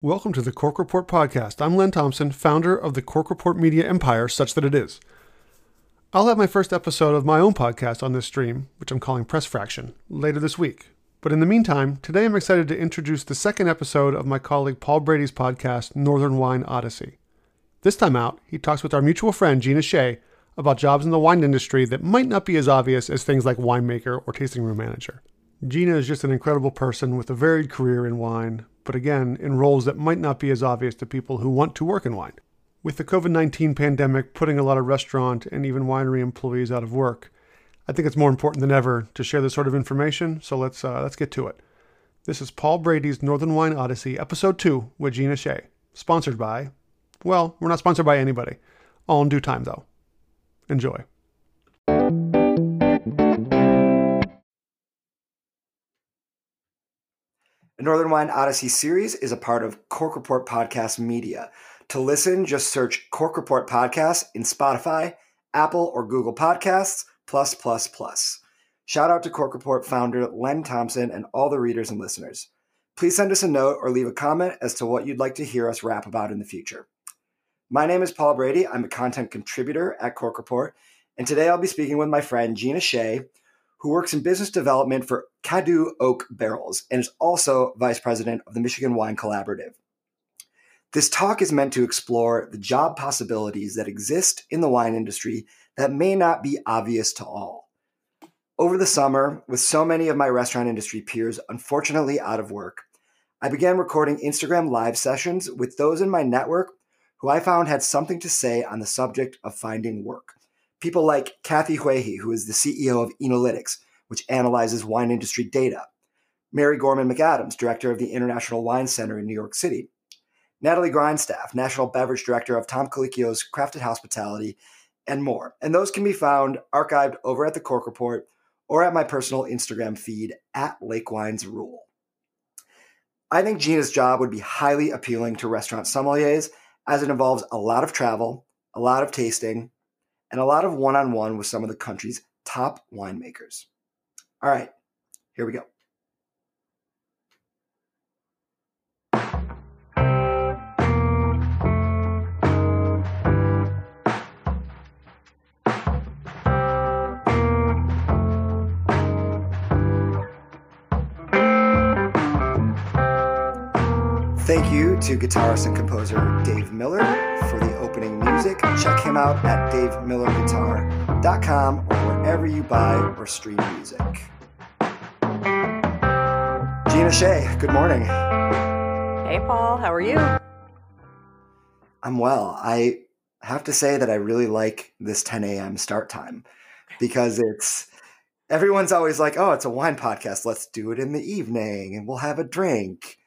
Welcome to the Cork Report podcast. I'm Lenn Thompson, founder of the Cork Report media empire, such that it is. I'll have my first episode of my own podcast on this stream, which I'm calling Press Fraction, later this week. But in the meantime, today I'm excited to introduce the second episode of my colleague Paul Brady's podcast, Northern Wine Odyssey. This time out, he talks with our mutual friend Gina Shea about jobs in the wine industry that might not be as obvious as things like winemaker or tasting room manager. Gina is just an incredible person with a varied career in wine, but again, in roles that might not be as obvious to people who want to work in wine. With the COVID 19 pandemic putting a lot of restaurant and even winery employees out of work, I think it's more important than ever to share this sort of information, so let's, uh, let's get to it. This is Paul Brady's Northern Wine Odyssey, Episode 2 with Gina Shea, sponsored by, well, we're not sponsored by anybody. All in due time, though. Enjoy. The Northern Wine Odyssey series is a part of Cork Report Podcast Media. To listen, just search Cork Report Podcast in Spotify, Apple, or Google Podcasts, plus, plus, plus. Shout out to Cork Report founder Lenn Thompson and all the readers and listeners. Please send us a note or leave a comment as to what you'd like to hear us rap about in the future. My name is Paul Brady. I'm a content contributor at Cork Report, and today I'll be speaking with my friend Gina Shea, who works in business development for Cadus Oak Barrels and is also vice president of the Michigan Wine Collaborative. This talk is meant to explore the job possibilities that exist in the wine industry that may not be obvious to all. Over the summer, with so many of my restaurant industry peers unfortunately out of work, I began recording Instagram live sessions with those in my network who I found had something to say on the subject of finding work people like Cathy Huyghe, who is the CEO of Enolytics, which analyzes wine industry data, Mary Gorman McAdams, director of the International Wine Center in New York City, Natalie Grindstaff, national beverage director of Tom Colicchio's Crafted Hospitality, and more. And those can be found archived over at the Cork Report or at my personal Instagram feed at Lake Wines Rule. I think Gina's job would be highly appealing to restaurant sommeliers as it involves a lot of travel, a lot of tasting, and a lot of one on one with some of the country's top winemakers. All right, here we go. Thank you to guitarist and composer Dave Miller for the opening music. Check him out at davemillerguitar.com or wherever you buy or stream music. Gina Shea, good morning. Hey, Paul, how are you? I'm well. I have to say that I really like this 10 a.m. start time because it's everyone's always like, oh, it's a wine podcast. Let's do it in the evening and we'll have a drink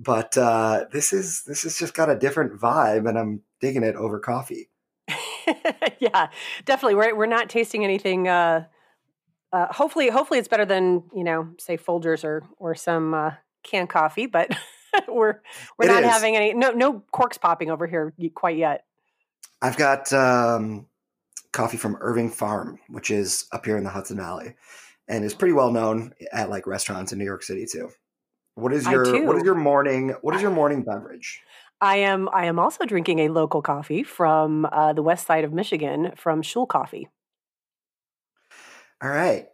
but uh, this is this has just got a different vibe, and I'm digging it over coffee. yeah, definitely. We're we're not tasting anything. Uh, uh, hopefully, hopefully it's better than you know, say Folgers or or some uh, canned coffee. But we're we're it not is. having any no no corks popping over here quite yet. I've got um, coffee from Irving Farm, which is up here in the Hudson Valley, and is pretty well known at like restaurants in New York City too. What is your what is your morning what is your morning beverage? I am I am also drinking a local coffee from uh, the west side of Michigan from Schuil Coffee. All right.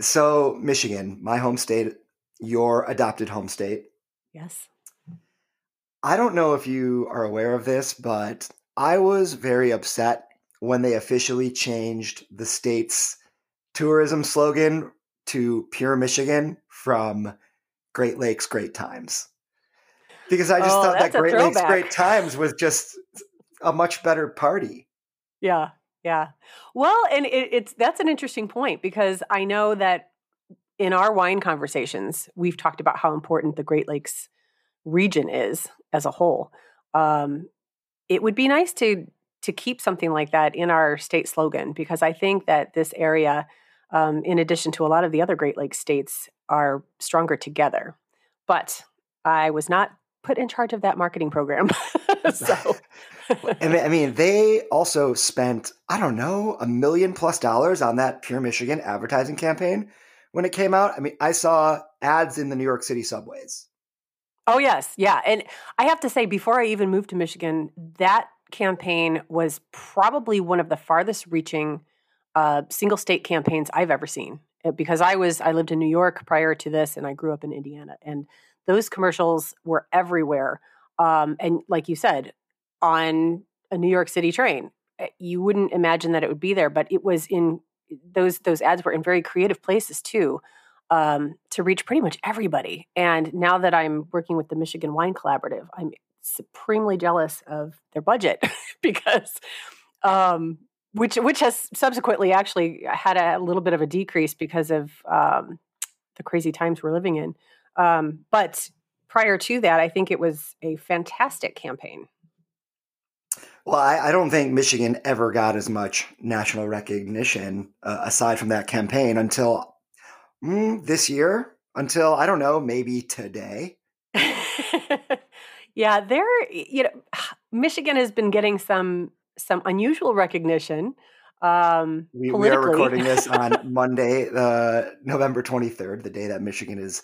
So Michigan, my home state, your adopted home state. Yes. I don't know if you are aware of this, but I was very upset when they officially changed the state's tourism slogan to Pure Michigan from Great Lakes Great Times. Because I just oh, thought that Great Lakes Great Times was just a much better party. Yeah, yeah. Well, and it, it's that's an interesting point because I know that in our wine conversations, we've talked about how important the Great Lakes region is as a whole. Um, it would be nice to to keep something like that in our state slogan because I think that this area, um, in addition to a lot of the other Great Lakes states, are stronger together. But I was not put in charge of that marketing program. so I mean, they also spent, I don't know, a million plus dollars on that Pure Michigan advertising campaign when it came out. I mean, I saw ads in the New York City subways. Oh yes, yeah. And I have to say, before I even moved to Michigan, that campaign was probably one of the farthest reaching uh, single state campaigns I've ever seen. Uh, because I was I lived in New York prior to this, and I grew up in Indiana, and those commercials were everywhere. Um, and like you said, on a New York City train, eh, you wouldn't imagine that it would be there, but it was in those those ads were in very creative places too um, to reach pretty much everybody. And now that I'm working with the Michigan Wine Collaborative, I'm supremely jealous of their budget because um, which which has subsequently actually had a little bit of a decrease because of um, the crazy times we're living in. Um, but prior to that, I think it was a fantastic campaign. Well, I, I, don't think Michigan ever got as much national recognition uh, aside from that campaign until mm, this year, until I don't know, maybe today. yeah, there. You know, Michigan has been getting some some unusual recognition. Um, we, we, are recording this on Monday, uh, November 23rd, the day that Michigan is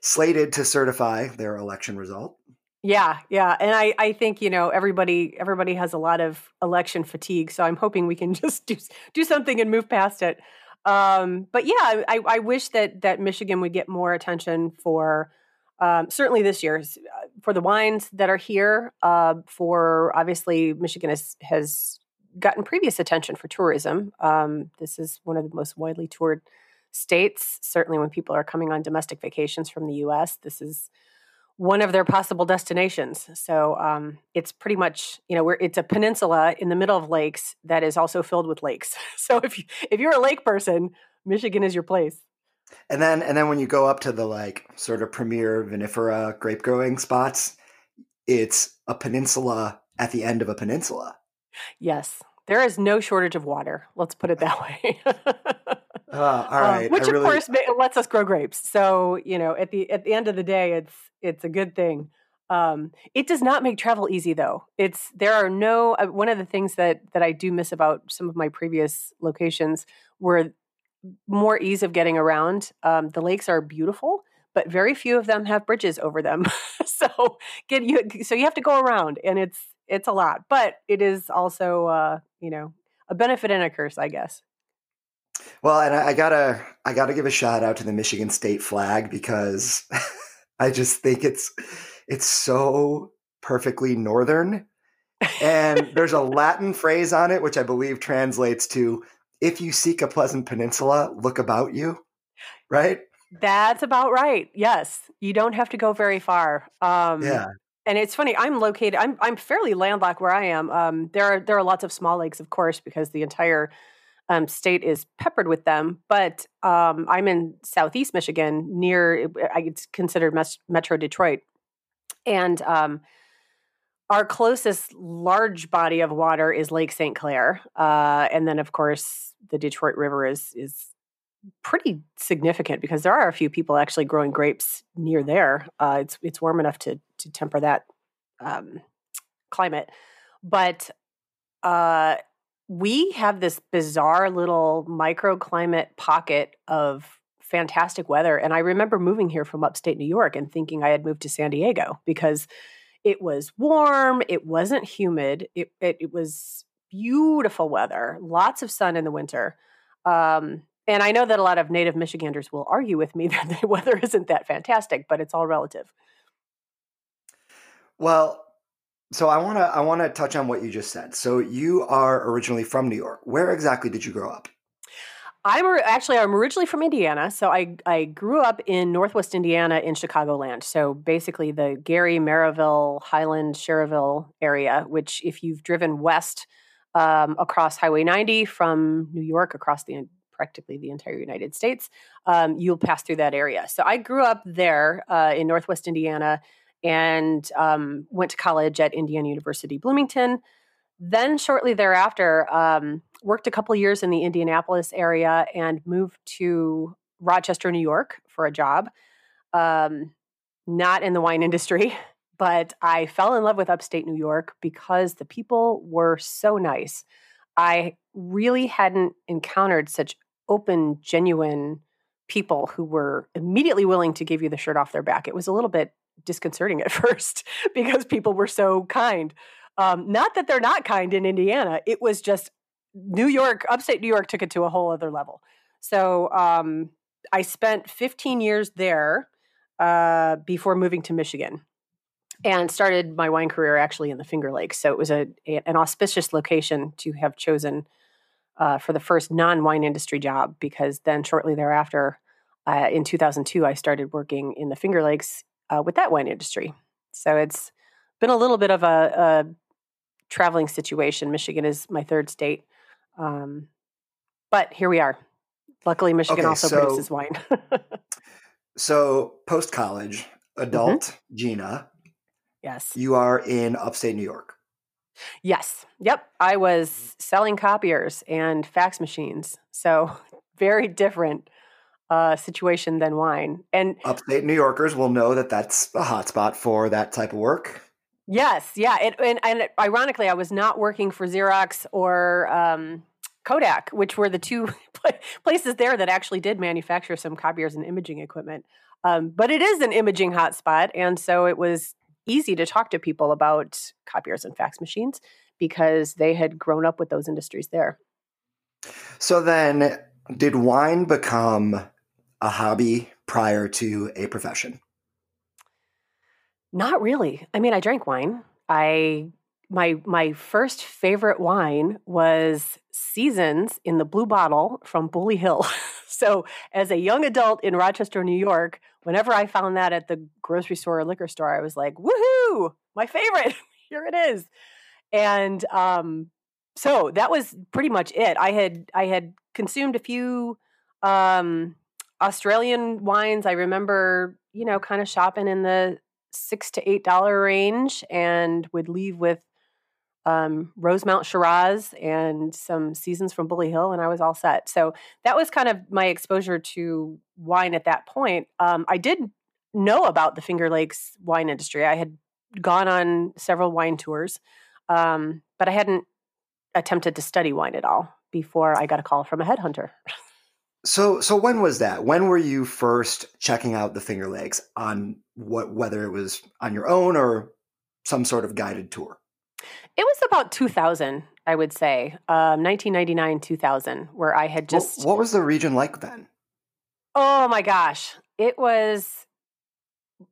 slated to certify their election result. Yeah, yeah, and I, I think you know everybody everybody has a lot of election fatigue, so I'm hoping we can just do do something and move past it. Um, but yeah, I, I wish that that Michigan would get more attention for um, certainly this year for the wines that are here. Uh, for obviously, Michigan has, has gotten previous attention for tourism. Um, this is one of the most widely toured states. Certainly, when people are coming on domestic vacations from the U.S., this is one of their possible destinations. So um, it's pretty much you know it's a peninsula in the middle of lakes that is also filled with lakes. So if you if you're a lake person, Michigan is your place. And then and then when you go up to the like sort of premier vinifera grape growing spots, it's a peninsula at the end of a peninsula. Yes. There is no shortage of water. Let's put it that way. uh, all right. Um, which of course lets us grow grapes. So, you know, at the at the end of the day, it's it's a good thing. Um, it does not make travel easy though. It's there are no uh, one of the things that that I do miss about some of my previous locations were more ease of getting around. Um, the lakes are beautiful, but very few of them have bridges over them. so get you so you have to go around, and it's it's a lot. But it is also uh, you know a benefit and a curse, I guess. Well, and I, I gotta I gotta give a shout out to the Michigan State flag because I just think it's it's so perfectly northern. and there's a Latin phrase on it, which I believe translates to if you seek a pleasant peninsula, look about you, right? That's about right. Yes, you don't have to go very far. Um, yeah, and it's funny. I'm located. I'm I'm fairly landlocked where I am. Um, there are there are lots of small lakes, of course, because the entire um, state is peppered with them. But um, I'm in southeast Michigan, near I considered Metro Detroit, and um, our closest large body of water is Lake St. Clair, uh, and then of course the Detroit River is is pretty significant because there are a few people actually growing grapes near there. Uh, it's it's warm enough to to temper that um, climate, but uh, we have this bizarre little microclimate pocket of fantastic weather. And I remember moving here from upstate New York and thinking I had moved to San Diego because it was warm, it wasn't humid, it, it, it was beautiful weather, lots of sun in the winter. Um, and I know that a lot of native Michiganders will argue with me that the weather isn't that fantastic, but it's all relative. Well, so I want to I want to touch on what you just said. So you are originally from New York. Where exactly did you grow up? I'm actually I'm originally from Indiana, so I I grew up in Northwest Indiana in Chicagoland. So basically, the Gary, Merrillville, Highland, Schererville area. Which, if you've driven west um, across Highway 90 from New York across the practically the entire United States, um, you'll pass through that area. So I grew up there uh, in Northwest Indiana and um, went to college at Indiana University Bloomington. Then, shortly thereafter, um, worked a couple years in the Indianapolis area and moved to Rochester, New York for a job. Um, not in the wine industry, but I fell in love with upstate New York because the people were so nice. I really hadn't encountered such open, genuine people who were immediately willing to give you the shirt off their back. It was a little bit disconcerting at first because people were so kind. Um, not that they're not kind in Indiana. It was just New York, upstate New York, took it to a whole other level. So um, I spent 15 years there uh, before moving to Michigan and started my wine career actually in the Finger Lakes. So it was a, a an auspicious location to have chosen uh, for the first non wine industry job because then shortly thereafter, uh, in 2002, I started working in the Finger Lakes uh, with that wine industry. So it's been a little bit of a, a traveling situation. Michigan is my third state. Um, but here we are. Luckily, Michigan okay, also so, produces wine. so, post college, adult mm-hmm. Gina, Yes. You are in upstate New York. Yes. Yep. I was selling copiers and fax machines. So very different uh, situation than wine. And upstate New Yorkers will know that that's a hotspot for that type of work. Yes. Yeah. It, and, and ironically, I was not working for Xerox or um, Kodak, which were the two places there that actually did manufacture some copiers and imaging equipment. Um, but it is an imaging hotspot. And so it was easy to talk to people about copiers and fax machines because they had grown up with those industries there. So then, did wine become a hobby prior to a profession? Not really. I mean, I drank wine. I my my first favorite wine was Seasons in the blue bottle from Bully Hill. so, as a young adult in Rochester, New York, whenever I found that at the grocery store or liquor store, I was like, "Woohoo! My favorite! Here it is!" And um, so that was pretty much it. I had I had consumed a few um, Australian wines. I remember, you know, kind of shopping in the six to eight dollar range, and would leave with um, Rosemount Shiraz and some seasons from Bully Hill, and I was all set. So that was kind of my exposure to wine at that point. Um, I did know about the Finger Lakes wine industry. I had gone on several wine tours, um, but I hadn't attempted to study wine at all before I got a call from a headhunter. So, so when was that? When were you first checking out the Finger Lakes on what, whether it was on your own or some sort of guided tour? It was about 2000, I would say, um, 1999, 2000, where I had just. What, what was the region like then? Oh my gosh. It was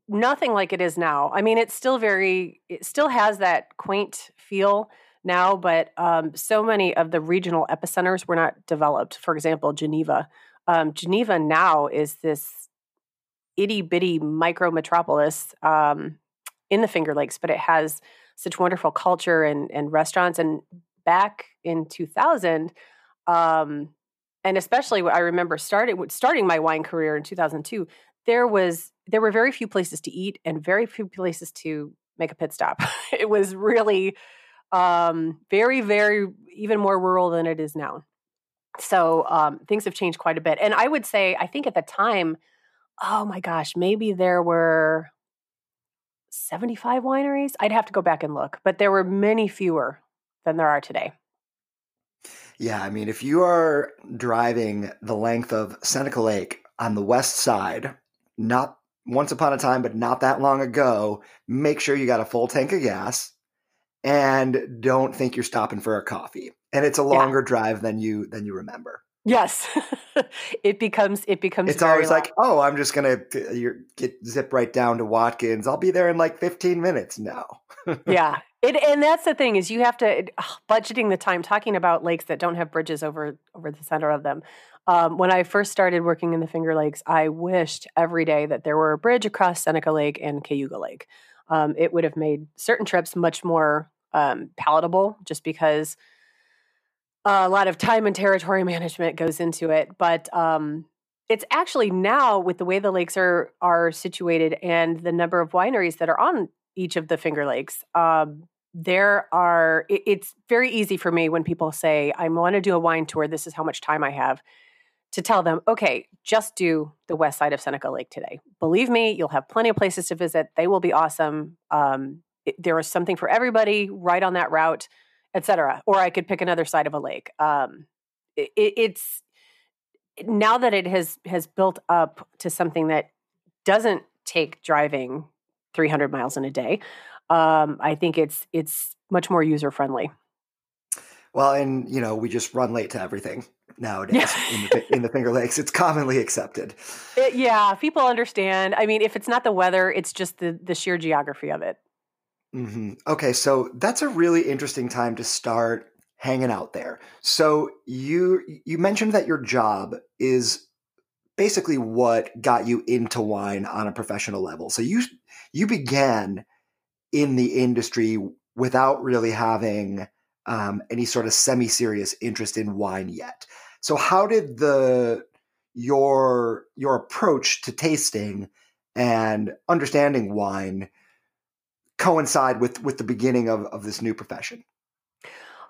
nothing like it is now. I mean, it's still very, it still has that quaint feel now, but um, so many of the regional epicenters were not developed. For example, Geneva. Um, Geneva now is this itty bitty micro metropolis um, in the Finger Lakes, but it has such wonderful culture and, and restaurants. And back in 2000, um, and especially I remember starting starting my wine career in 2002, there was there were very few places to eat and very few places to make a pit stop. it was really um, very, very even more rural than it is now. So um, things have changed quite a bit. And I would say, I think at the time, oh my gosh, maybe there were 75 wineries. I'd have to go back and look, but there were many fewer than there are today. Yeah, I mean, if you are driving the length of Seneca Lake on the west side, not once upon a time, but not that long ago, make sure you got a full tank of gas and don't think you're stopping for a coffee. And it's a longer yeah. drive than you than you remember. Yes, it becomes it becomes. It's always long. like, oh, I'm just gonna you get zip right down to Watkins. I'll be there in like 15 minutes now. yeah, it, and that's the thing is you have to ugh, budgeting the time. Talking about lakes that don't have bridges over over the center of them. Um, when I first started working in the Finger Lakes, I wished every day that there were a bridge across Seneca Lake and Cayuga Lake. Um, it would have made certain trips much more um, palatable, just because a lot of time and territory management goes into it. But um, it's actually now with the way the lakes are are situated and the number of wineries that are on each of the Finger Lakes. Um, there are it, it's very easy for me when people say i want to do a wine tour this is how much time i have to tell them okay just do the west side of seneca lake today believe me you'll have plenty of places to visit they will be awesome um, it, there is something for everybody right on that route etc. Or I could pick another side of a lake. Um, it, it's now that it has has built up to something that doesn't take driving 300 miles in a day. Um, I think it's it's much more user friendly. Well, and you know, we just run late to everything nowadays in, the, in, the, Finger Lakes. It's commonly accepted. It, yeah, people understand. I mean, if it's not the weather, it's just the the sheer geography of it. Mm-hmm. Okay, so that's a really interesting time to start hanging out there. So you you mentioned that your job is basically what got you into wine on a professional level. So you you began in the industry without really having um, any sort of semi-serious interest in wine yet. So how did the your your approach to tasting and understanding wine coincide with with the beginning of, of this new profession?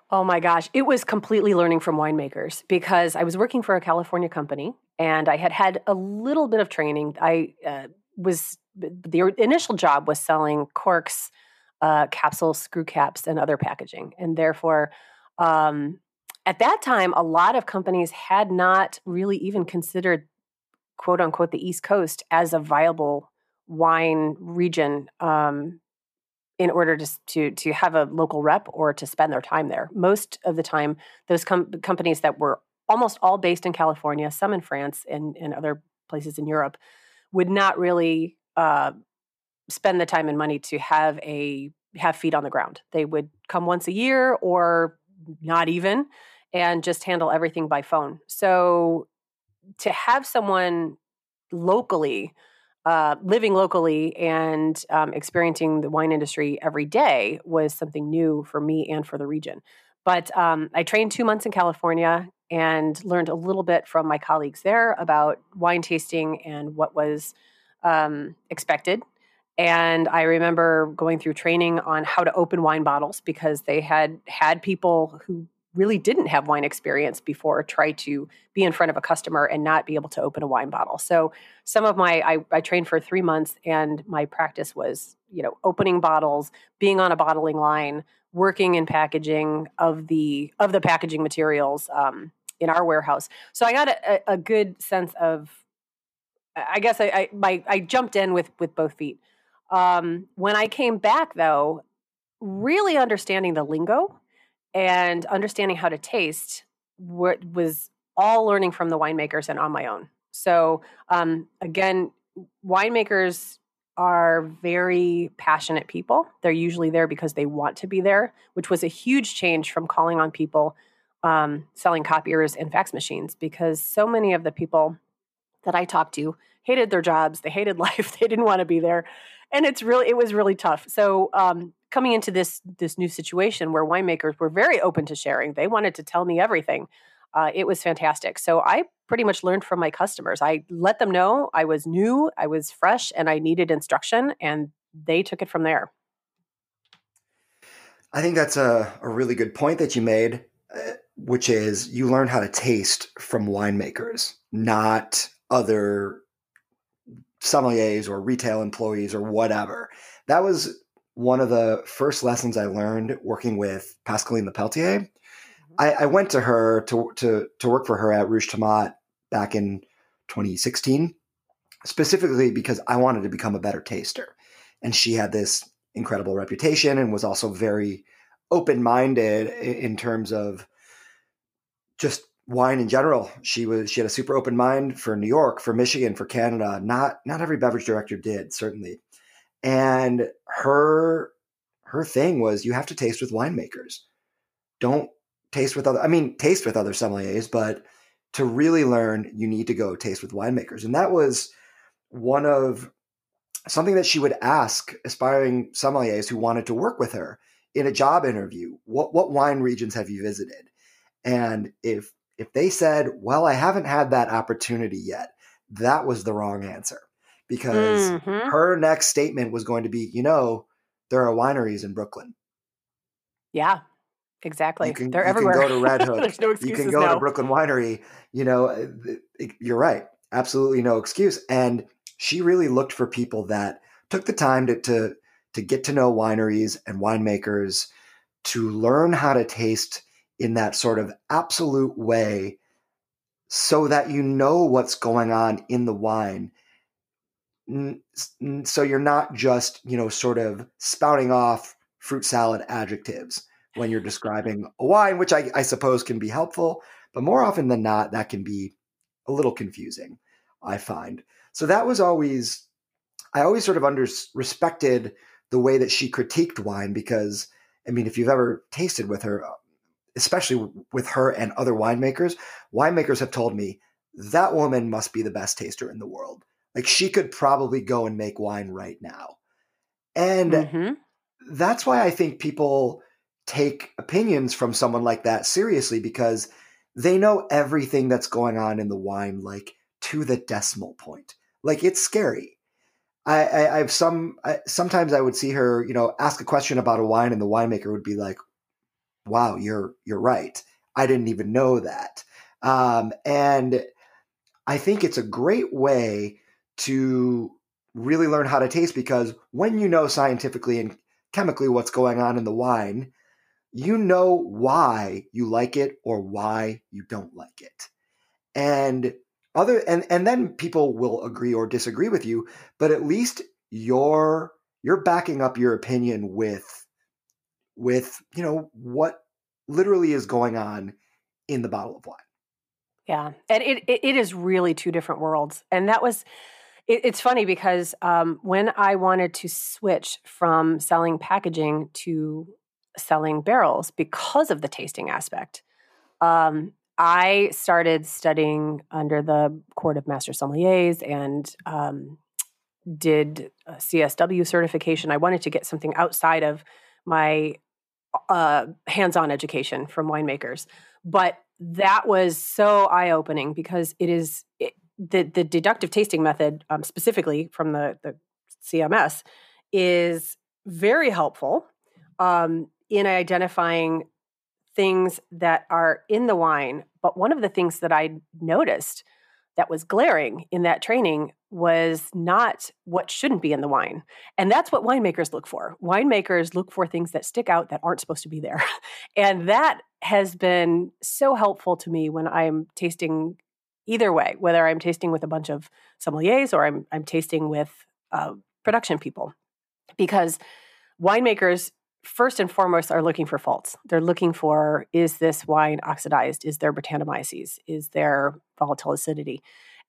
Oh my gosh, it was completely learning from winemakers because I was working for a California company and I had had a little bit of training. I uh, was the initial job was selling corks, uh, capsules, screw caps, and other packaging, and therefore, um, at that time, a lot of companies had not really even considered "quote unquote" the East Coast as a viable wine region um, in order to, to to have a local rep or to spend their time there. Most of the time, those com- companies that were almost all based in California, some in France and, and other places in Europe, would not really uh, spend the time and money to have a have feet on the ground. They would come once a year or not even, and just handle everything by phone. So to have someone locally uh, living locally and um, experiencing the wine industry every day was something new for me and for the region. But um, I trained two months in California and learned a little bit from my colleagues there about wine tasting and what was um, expected. And I remember going through training on how to open wine bottles because they had had people who really didn't have wine experience before try to be in front of a customer and not be able to open a wine bottle. So some of my I, I trained for three months and my practice was, you know, opening bottles, being on a bottling line, working in packaging of the of the packaging materials um, in our warehouse. So I got a, a good sense of I guess I, I my I jumped in with with both feet. Um, when I came back though, really understanding the lingo and understanding how to taste was all learning from the winemakers and on my own. So um, again, winemakers are very passionate people. They're usually there because they want to be there, which was a huge change from calling on people um, selling copiers and fax machines because so many of the people that I talked to hated their jobs, they hated life, they didn't want to be there, and it's really it was really tough. So um, coming into this this new situation where winemakers were very open to sharing. They wanted to tell me everything. Uh, it was fantastic. So I pretty much learned from my customers. I let them know I was new, I was fresh, and I needed instruction, and they took it from there. I think that's a, a really good point that you made, uh, which is you learn how to taste from winemakers, not other sommeliers or retail employees or whatever. That was one of the first lessons I learned working with Pascaline Lepelletier. Mm-hmm. I, I, went to her to, to, to work for her at Rouge Tomate back in 2016, specifically because I wanted to become a better taster. And she had this incredible reputation and was also very open minded in terms of just wine in general. She was she had a super open mind for New York, for Michigan, for Canada. Not not every beverage director did, certainly and her her thing was you have to taste with winemakers. Don't taste with other i mean taste with other sommeliers but to really learn you need to go taste with winemakers. And that was one of something that she would ask aspiring sommeliers who wanted to work with her in a job interview what what wine regions have you visited? And if if they said well i haven't had that opportunity yet that was the wrong answer because mm-hmm. her next statement was going to be, you know, there are wineries in Brooklyn. Yeah, exactly. You can, They're you everywhere. can go to Red Hook. There's no you can go now. to Brooklyn Winery. You know, uh, you're right. Absolutely no excuse. And she really looked for people that took the time to, to, to get to know wineries and winemakers, to learn how to taste in that sort of absolute way so that you know what's going on in the wine so you're not just you know sort of spouting off fruit salad adjectives when you're describing a wine, which I, I suppose can be helpful, but more often than not, that can be a little confusing. I find so that was always I always sort of under respected the way that she critiqued wine because I mean, if you've ever tasted with her, uh, especially with her and other winemakers, winemakers have told me that woman must be the best taster in the world. Like she could probably go and make wine right now. And mm-hmm. that's why I think people take opinions from someone like that seriously because they know everything that's going on in the wine, like to the decimal point. Like it's scary. I, I, I have some. I, sometimes I would see her, you know, ask a question about a wine, and the winemaker would be like, "Wow, you're you're right. I didn't even know that." Um, and I think it's a great way to really learn how to taste because when you know scientifically and chemically what's going on in the wine, you know why you like it or why you don't like it. And other and and then people will agree or disagree with you but at least you're you're backing up your opinion with with you know what literally is going on in the bottle of wine yeah and it it, it is really two different worlds and that was it, it's funny because um, when i wanted to switch from selling packaging to selling barrels because of the tasting aspect um, I started studying under the Court of Master Sommeliers and um, did CSW certification. I wanted to get something outside of my uh, hands-on education from winemakers, but that was so eye-opening because it is it, the the deductive tasting method, um, specifically from the the CMS, is very helpful um, in identifying things that are in the wine. But one of the things that I noticed that was glaring in that training was not what shouldn't be in the wine. And that's what winemakers look for. Winemakers look for things that stick out that aren't supposed to be there. and that has been so helpful to me when I'm tasting either way, whether I'm tasting with a bunch of sommeliers or I'm, I'm tasting with uh, production people. Because winemakers first and foremost are looking for faults. They're looking for is this wine oxidized? Is there Brettanomyces? Is there volatile acidity?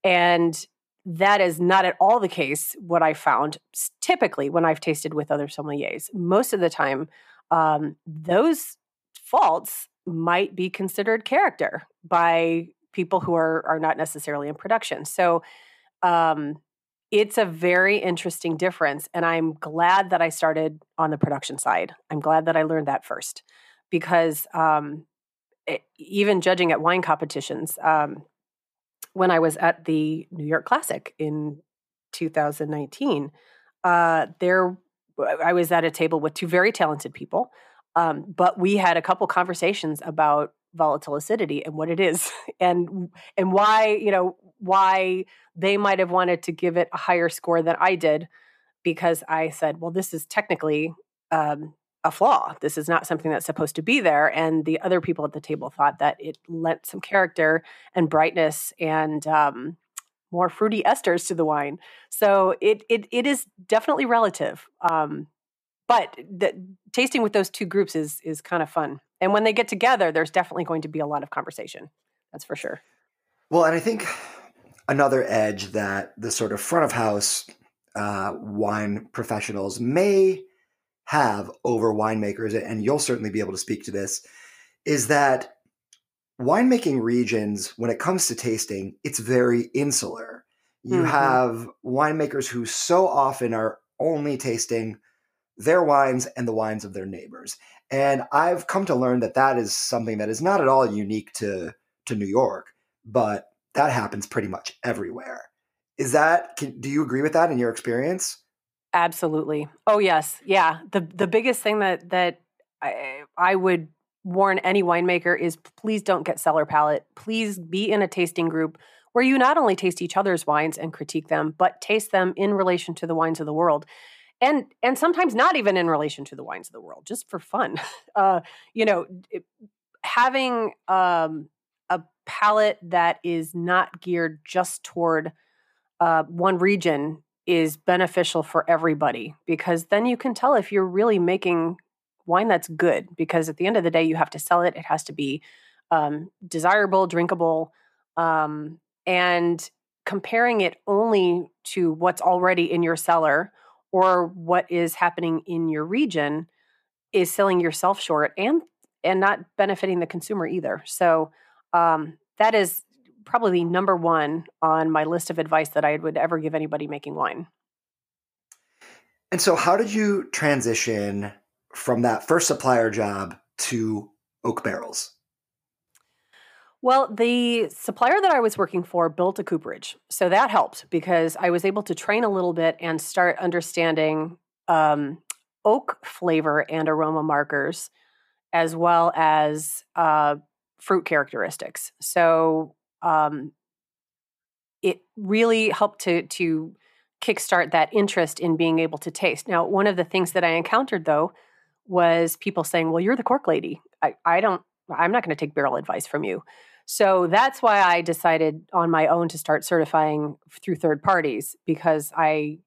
And that is not at all the case. What I found typically when I've tasted with other sommeliers, most of the time, um, those faults might be considered character by people who are are not necessarily in production. So um, it's a very interesting difference. And I'm glad that I started on the production side. I'm glad that I learned that first because um, it, even judging at wine competitions, um, when I was at the New York Classic in 2019, uh, there I was at a table with two very talented people, um, but we had a couple conversations about volatile acidity and what it is and and why you know why they might have wanted to give it a higher score than I did because I said, well, this is technically um, a flaw. This is not something that's supposed to be there. And the other people at the table thought that it lent some character and brightness and um, more fruity esters to the wine. So it it it is definitely relative. Um, but the, tasting with those two groups is is kind of fun. And when they get together, there's definitely going to be a lot of conversation. That's for sure. Well, and I think another edge that the sort of front of house uh, wine professionals may have over winemakers, and you'll certainly be able to speak to this, is that winemaking regions, when it comes to tasting, it's very insular. You mm-hmm. have winemakers who so often are only tasting their wines and the wines of their neighbors. And I've come to learn that that is something that is not at all unique to to New York, but that happens pretty much everywhere. Is that can, do you agree with that in your experience? Absolutely. Oh yes. Yeah. The the biggest thing that that I, I would warn any winemaker is please don't get cellar palate. Please be in a tasting group where you not only taste each other's wines and critique them, but taste them in relation to the wines of the world. And and sometimes not even in relation to the wines of the world, just for fun. Uh, you know, it, having um, a palette that is not geared just toward uh, one region is beneficial for everybody because then you can tell if you're really making wine that's good because at the end of the day you have to sell it it has to be um, desirable drinkable um, and comparing it only to what's already in your cellar or what is happening in your region is selling yourself short and and not benefiting the consumer either so um, that is probably number one on my list of advice that I would ever give anybody making wine. And so, how did you transition from that first supplier job to oak barrels? Well, the supplier that I was working for built a cooperage. So that helped because I was able to train a little bit and start understanding um, oak flavor and aroma markers, as well as uh, fruit characteristics. So um, it really helped to to kickstart that interest in being able to taste. Now, one of the things that I encountered though was people saying, "Well, you're the cork lady. I, I don't. I'm not going to take barrel advice from you." So that's why I decided on my own to start certifying through third parties because I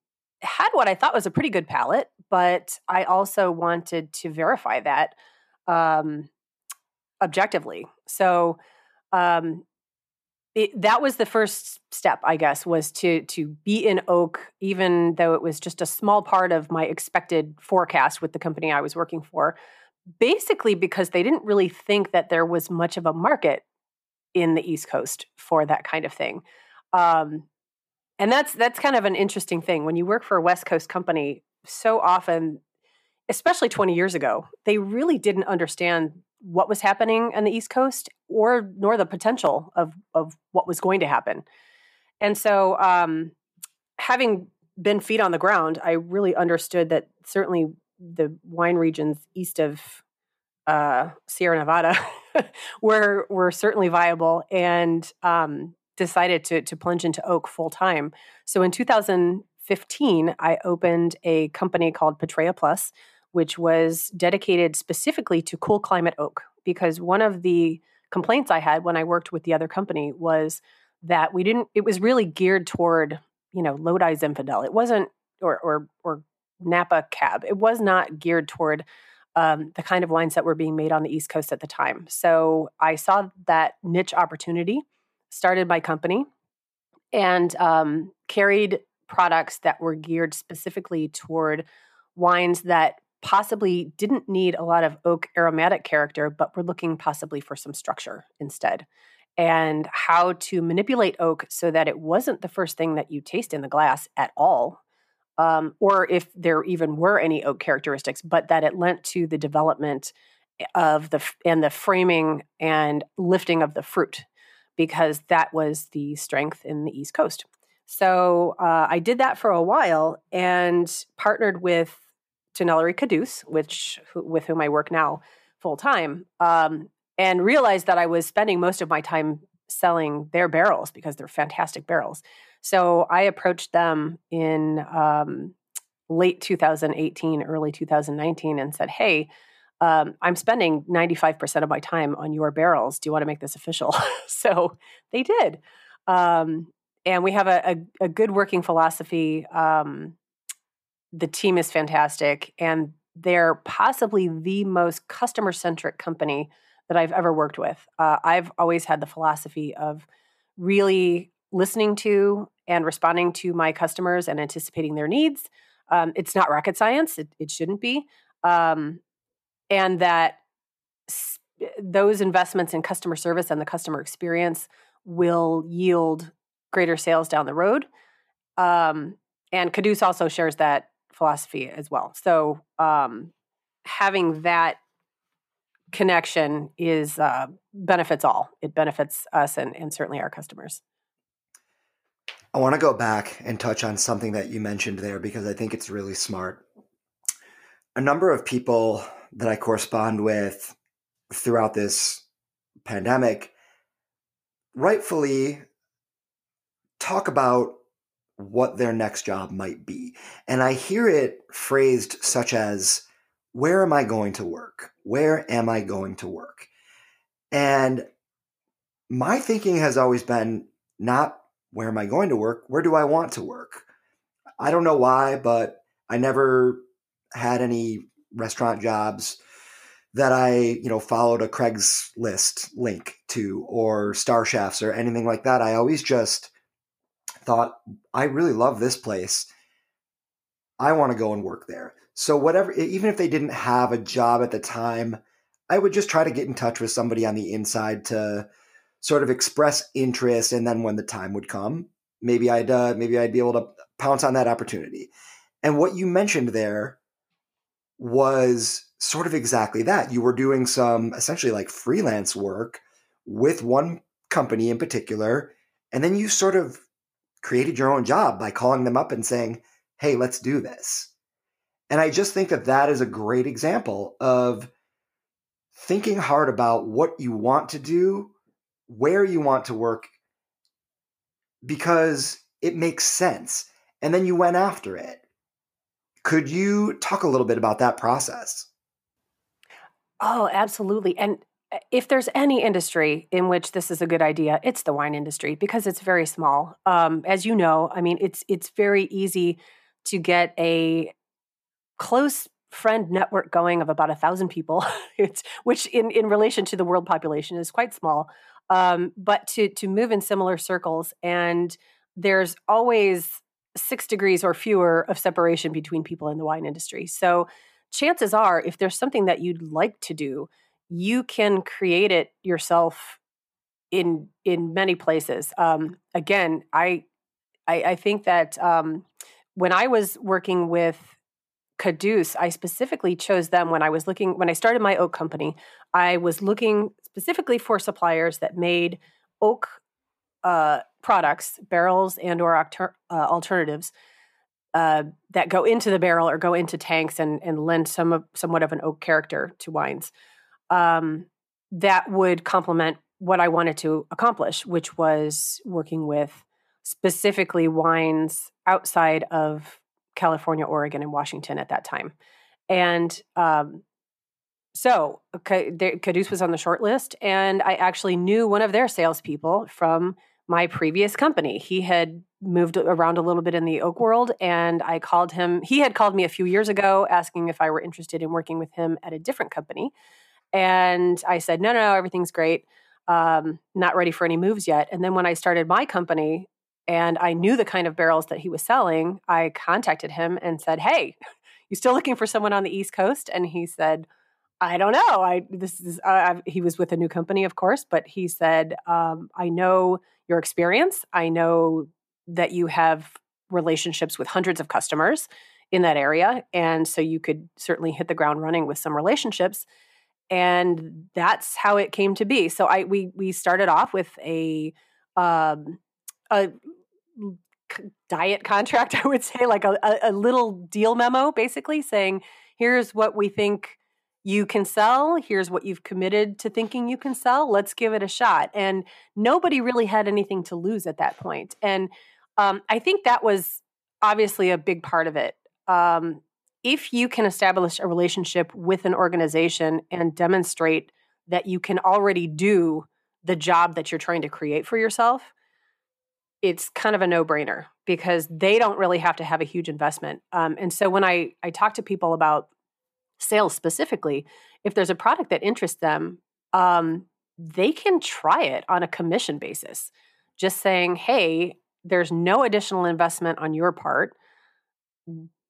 had what I thought was a pretty good palate, but I also wanted to verify that um, objectively. So um, it, that was the first step, I guess, was to to be in oak, even though it was just a small part of my expected forecast with the company I was working for. Basically, because they didn't really think that there was much of a market in the East Coast for that kind of thing. Um, and that's that's kind of an interesting thing when you work for a West Coast company. So often, especially 20 years ago, they really didn't understand what was happening on the East Coast or nor the potential of of what was going to happen. And so um, having been feet on the ground, I really understood that certainly the wine regions east of uh, Sierra Nevada were were certainly viable and um, decided to to plunge into oak full time. So in 2015, I opened a company called Petrea Plus, which was dedicated specifically to cool climate oak. Because one of the complaints I had when I worked with the other company was that we didn't, it was really geared toward, you know, Lodi Zinfandel. It wasn't, or, or, or Napa Cab. It was not geared toward um, the kind of wines that were being made on the East Coast at the time. So I saw that niche opportunity, started my company, and um, carried products that were geared specifically toward wines that possibly didn't need a lot of oak aromatic character, but were looking possibly for some structure instead. And how to manipulate oak so that it wasn't the first thing that you taste in the glass at all, um, or if there even were any oak characteristics, but that it lent to the development of the and the framing and lifting of the fruit, because that was the strength in the East Coast. So uh, I did that for a while and partnered with Tonnellerie Cadus, which with whom I work now full time, um, and realized that I was spending most of my time selling their barrels because they're fantastic barrels. So I approached them in um, late 2018, early 2019, and said, "Hey." Um, I'm spending 95% of my time on your barrels. Do you want to make this official? so they did. Um, and we have a, a, a, good working philosophy um, the team is fantastic and they're possibly the most customer centric company that I've ever worked with. Uh, I've always had the philosophy of really listening to and responding to my customers and anticipating their needs. Um, it's not rocket science, it, it shouldn't be. Um, and that s- those investments in customer service and the customer experience will yield greater sales down the road. Um, and Cadus also shares that philosophy as well. So um, having that connection is uh, benefits all. It benefits us and, and certainly our customers. I want to go back and touch on something that you mentioned there because I think it's really smart. A number of people that I correspond with throughout this pandemic rightfully talk about what their next job might be. And I hear it phrased such as, Where am I going to work? Where am I going to work? And my thinking has always been not where am I going to work? Where do I want to work? I don't know why, but I never had any restaurant jobs that I, you know, followed a Craigslist link to or Star or anything like that. I always just thought, I really love this place. I want to go and work there. So whatever, even if they didn't have a job at the time, I would just try to get in touch with somebody on the inside to sort of express interest, and then when the time would come, maybe I'd uh, maybe I'd be able to pounce on that opportunity. And what you mentioned there was sort of exactly that. You were doing some essentially like freelance work with one company in particular, and then you sort of created your own job by calling them up and saying, "Hey, let's do this." And I just think that that is a great example of thinking hard about what you want to do where you want to work because it makes sense. And then you went after it. Could you talk a little bit about that process? Oh, absolutely. And uh, if there's any industry in which this is a good idea, it's the wine industry because it's very small. Um, as you know, I mean, it's it's very easy to get a close friend network going of about a thousand people, it's, which in in relation to the world population is quite small um, but to to move in similar circles and there's always six degrees or fewer of separation between people in the wine industry so chances are if there's something that you'd like to do you can create it yourself in in many places um, again I, I, I think that um, when i was working with Cadus, I specifically chose them when I was looking when I started my oak company. I was looking specifically for suppliers that made oak uh, products, barrels and or alter, uh, alternatives uh, that go into the barrel or go into tanks and and lend some of, somewhat of an oak character to wines. Um, that would complement what I wanted to accomplish, which was working with specifically wines outside of California, Oregon, and Washington at that time. And um, so Cadus was on the short list, and I actually knew one of their salespeople from my previous company. He had moved around a little bit in the oak world, and I called him. He had called me a few years ago asking if I were interested in working with him at a different company. And I said, no, no, no everything's great. Um, not ready for any moves yet. And then when I started my company, and I knew the kind of barrels that he was selling, I contacted him and said, "Hey, you still looking for someone on the East Coast?" And he said, "I don't know. I this is uh, he was with a new company, of course, but he said, um, I know your experience. I know that you have relationships with hundreds of customers in that area, and so you could certainly hit the ground running with some relationships." And that's how it came to be. So I we we started off with a um, a diet contract, I would say, like a, a, little deal memo, basically saying, here's what we think you can sell. Here's what you've committed to thinking you can sell. Let's give it a shot. And nobody really had anything to lose at that point. And um, I think that was obviously a big part of it. Um, if you can establish a relationship with an organization and demonstrate that you can already do the job that you're trying to create for yourself, it's kind of a no-brainer because they don't really have to have a huge investment. Um, and so when I I talk to people about sales specifically, if there's a product that interests them, um, they can try it on a commission basis. Just saying, "Hey, there's no additional investment on your part.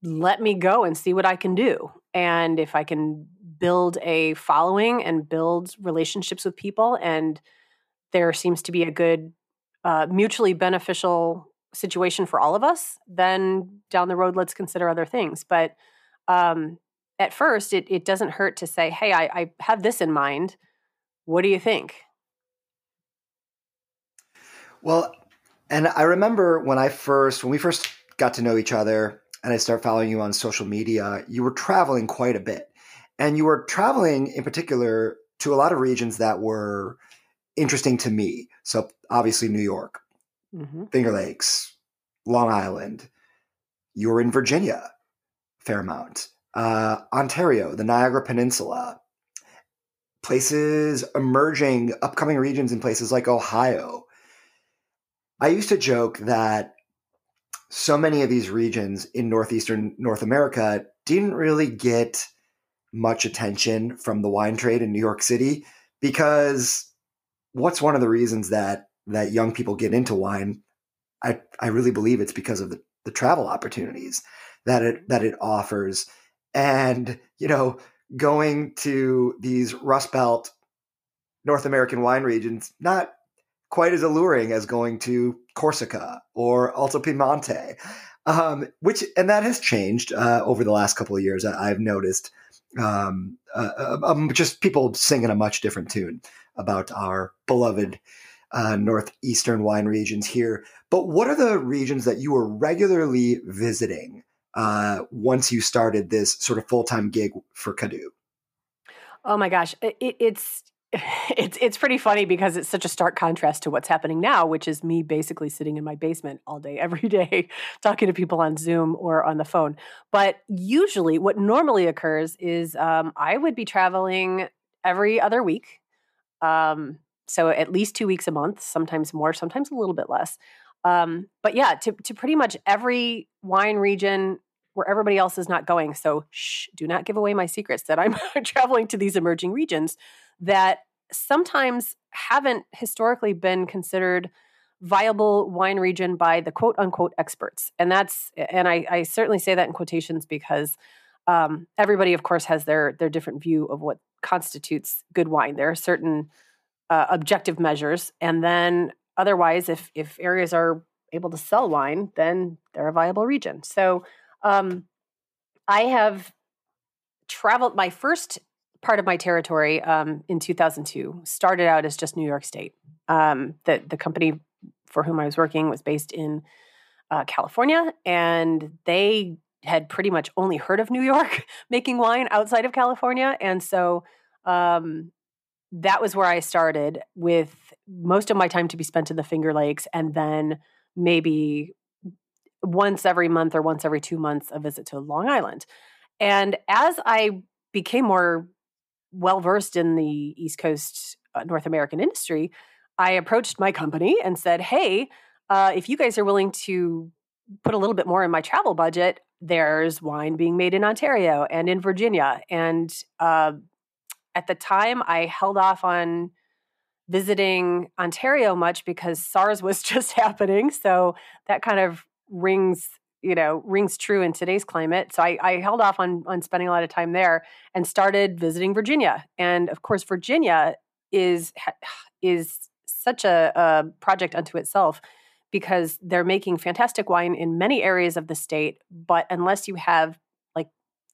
Let me go and see what I can do." And if I can build a following and build relationships with people and there seems to be a good uh, mutually beneficial situation for all of us, then down the road, let's consider other things. But um, at first, it, it doesn't hurt to say, hey, I, I have this in mind. What do you think? Well, and I remember when I first, when we first got to know each other and I started following you on social media, you were traveling quite a bit. And you were traveling in particular to a lot of regions that were interesting to me. So obviously New York, mm-hmm. Finger Lakes, Long Island. You were in Virginia, Vermont, uh, Ontario, the Niagara Peninsula, places emerging, upcoming regions in places like Ohio. I used to joke that so many of these regions in northeastern North America didn't really get much attention from the wine trade in New York City because what's one of the reasons that that young people get into wine? I I really believe it's because of the, the travel opportunities that it that it offers. And, you know, going to these Rust Belt North American wine regions, not quite as alluring as going to Corsica or Alto Piemonte, um, which and that has changed uh, over the last couple of years. I've noticed um, uh, uh, um, just people singing a much different tune about our beloved uh, northeastern wine regions here. But what are the regions that you are regularly visiting uh, once you started this sort of full time gig for Cadu? Oh my gosh, it, it's it's it's pretty funny because it's such a stark contrast to what's happening now, which is me basically sitting in my basement all day, every day, talking to people on Zoom or on the phone. But usually, what normally occurs is um, I would be traveling every other week, um, so at least two weeks a month, sometimes more, sometimes a little bit less. Um, but yeah, to to pretty much every wine region where everybody else is not going. So shh, do not give away my secrets that I'm traveling to these emerging regions that sometimes haven't historically been considered viable wine region by the quote unquote experts. And that's and I, I certainly say that in quotations because um, everybody, of course, has their their different view of what constitutes good wine. There are certain uh, objective measures, and then otherwise, if if areas are able to sell wine, then they're a viable region. So um, I have traveled. My first part of my territory um, in 2002 started out as just New York State. Um, the the company for whom I was working was based in uh, California, and they had pretty much only heard of New York making wine outside of California, and so um, that was where I started with most of my time to be spent in the Finger Lakes, and then maybe once every month or once every two months a visit to Long Island. And as I became more well versed in the East Coast uh, North American industry, I approached my company and said, "Hey, uh, if you guys are willing to put a little bit more in my travel budget, there's wine being made in Ontario and in Virginia." And uh, at the time, I held off on visiting Ontario much because SARS was just happening, so that kind of rings you know rings true in today's climate. So I, I, held off on on spending a lot of time there and started visiting virginia. And of course virginia is is such a, a project unto itself because they're making fantastic wine in many areas of the state. But unless you have like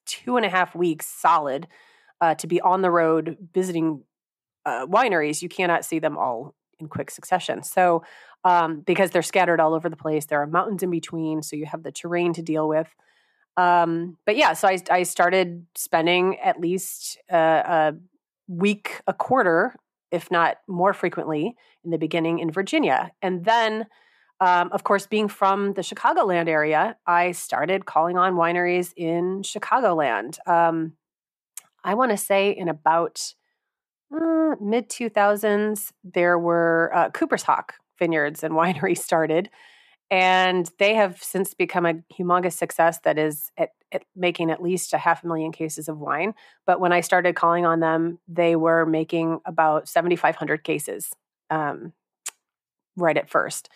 two and a half weeks solid uh, to be on the road visiting uh, wineries you cannot see them all in quick succession so um, because they're scattered all over the place. There are mountains in between, so you have the terrain to deal with. Um, but yeah, so I, I started spending at least uh, a week, a quarter, if not more frequently, in the beginning in Virginia. And then, um, of course, being from the Chicagoland area, I started calling on wineries in Chicagoland. Um, I want to say in about uh, mid 2000s, there were uh, Cooper's Hawk vineyards and wineries started. And they have since become a humongous success that is at, at making at least a half a million cases of wine. But when I started calling on them, they were making about 7,500 cases um, right at first.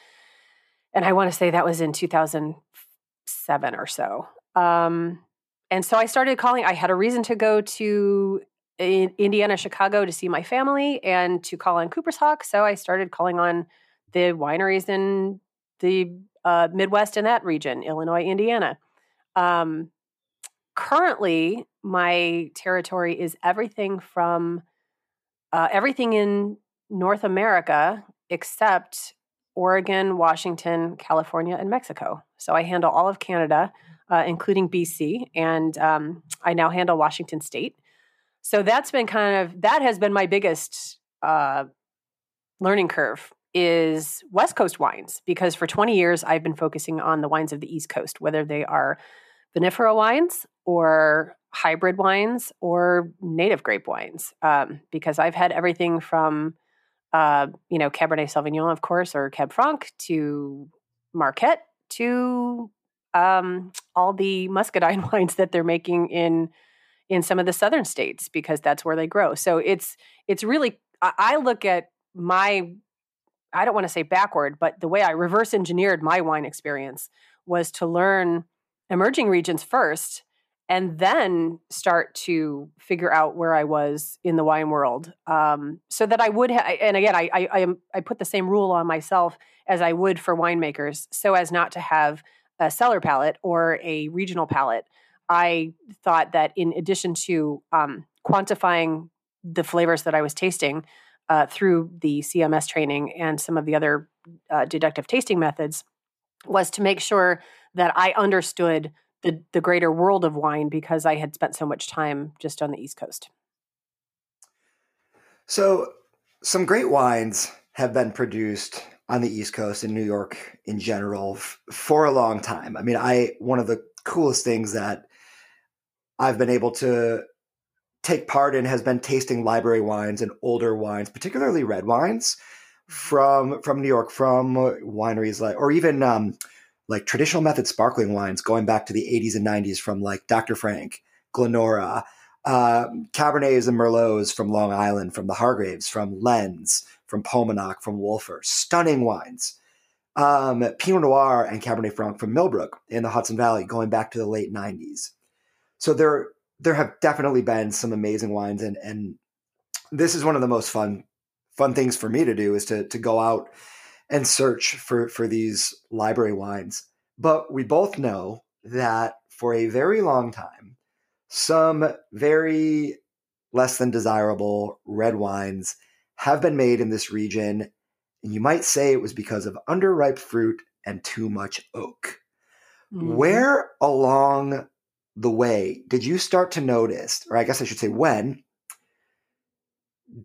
And I want to say that was in 2007 or so. Um, and so I started calling. I had a reason to go to Indiana, Chicago to see my family and to call on Cooper's Hawk. So I started calling on the wineries in the uh, Midwest in that region, Illinois, Indiana. Um, currently, my territory is everything from uh, everything in North America except Oregon, Washington, California, and Mexico. So I handle all of Canada, uh, including BC, and um, I now handle Washington State. So that's been kind of that has been my biggest uh, learning curve is West Coast wines because for 20 years I've been focusing on the wines of the East Coast, whether they are vinifera wines or hybrid wines or native grape wines, um, because I've had everything from, uh, you know, Cabernet Sauvignon, of course, or Cab Franc to Marquette to um, all the muscadine wines that they're making in in some of the southern states because that's where they grow. So it's it's really I look at my I don't want to say backward, but the way I reverse engineered my wine experience was to learn emerging regions first and then start to figure out where I was in the wine world, um, so that I would. Ha- and again, I, I I am I put the same rule on myself as I would for winemakers, so as not to have a cellar palate or a regional palate, I thought that in addition to um, quantifying the flavors that I was tasting uh, through the CMS training and some of the other uh, deductive tasting methods, was to make sure that I understood the the greater world of wine because I had spent so much time just on the East Coast. So, some great wines have been produced on the East Coast in New York in general f- for a long time. I mean, I one of the coolest things that I've been able to take part in has been tasting library wines and older wines, particularly red wines from from New York, from wineries like, or even um, like traditional method sparkling wines going back to the 80s and 90s from like Dr. Frank, Glenora, uh, Cabernets and Merlots from Long Island, from the Hargraves, from Lenz, from Paumanok, from Wölffer. Stunning wines. Um, Pinot Noir and Cabernet Franc from Millbrook in the Hudson Valley going back to the late 90s. So there, there have definitely been some amazing wines and, and this is one of the most fun fun things for me to do is to to go out and search for for these library wines. But we both know that for a very long time, some very less than desirable red wines have been made in this region. And you might say it was because of underripe fruit and too much oak. Mm-hmm. Where along the way did you start to notice, or I guess I should say when,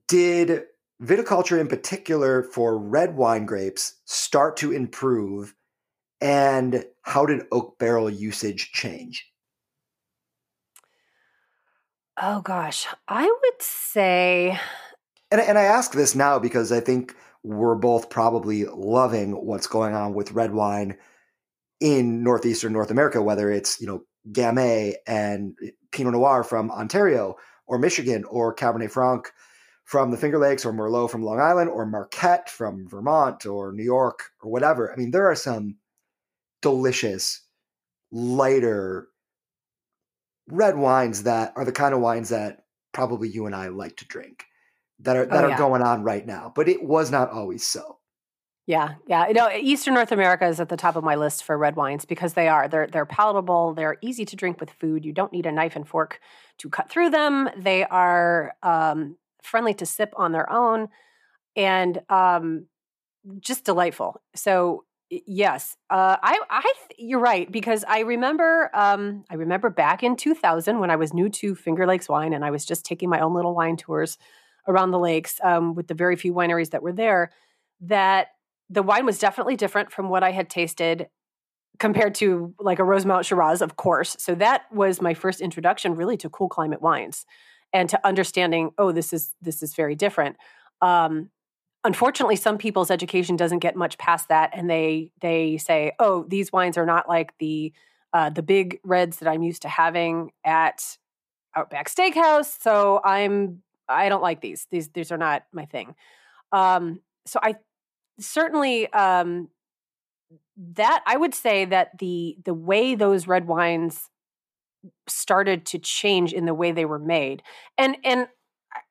did viticulture in particular for red wine grapes start to improve and how did oak barrel usage change oh gosh i would say and, and i ask this now because i think we're both probably loving what's going on with red wine in northeastern north america whether it's you know gamay and pinot noir from ontario or michigan or cabernet franc from the Finger Lakes or Merlot from Long Island or Marquette from Vermont or New York or whatever. I mean, there are some delicious, lighter red wines that are the kind of wines that probably you and I like to drink that are that oh, yeah. are going on right now. But it was not always so. Yeah, yeah. You know, Eastern North America is at the top of my list for red wines because they are. They're they're palatable. They're easy to drink with food. You don't need a knife and fork to cut through them. They are um, friendly to sip on their own, and um, just delightful. So yes, uh, I, I, you're right because I remember, um, I remember back in 2000 when I was new to Finger Lakes wine and I was just taking my own little wine tours around the lakes um, with the very few wineries that were there. That the wine was definitely different from what I had tasted compared to like a Rosemount Shiraz, of course. So that was my first introduction really to cool climate wines and to understanding oh this is this is very different um, unfortunately some people's education doesn't get much past that and they they say oh these wines are not like the uh, the big reds that i'm used to having at outback steakhouse so i'm i don't like these these these are not my thing um, so i certainly um, that i would say that the the way those red wines started to change in the way they were made. And and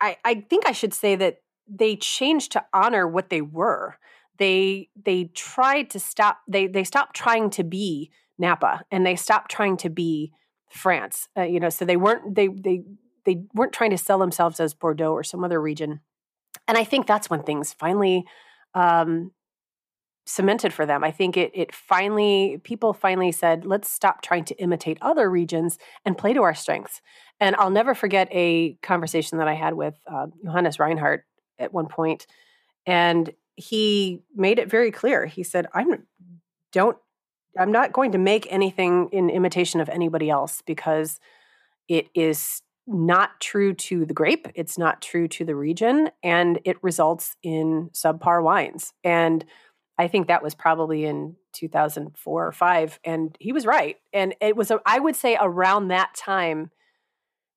I, I think I should say that they changed to honor what they were. They they tried to stop they they stopped trying to be Napa and they stopped trying to be France. Uh, you know, so they weren't they they they weren't trying to sell themselves as Bordeaux or some other region. And I think that's when things finally um, cemented for them. I think it it finally people finally said, let's stop trying to imitate other regions and play to our strengths. And I'll never forget a conversation that I had with uh, Johannes Reinhardt at one point, and he made it very clear. He said, "I'm don't I'm not going to make anything in imitation of anybody else because it is." Not true to the grape, it's not true to the region, and it results in subpar wines. And I think that was probably in 2004 or 5 and he was right and it was i would say around that time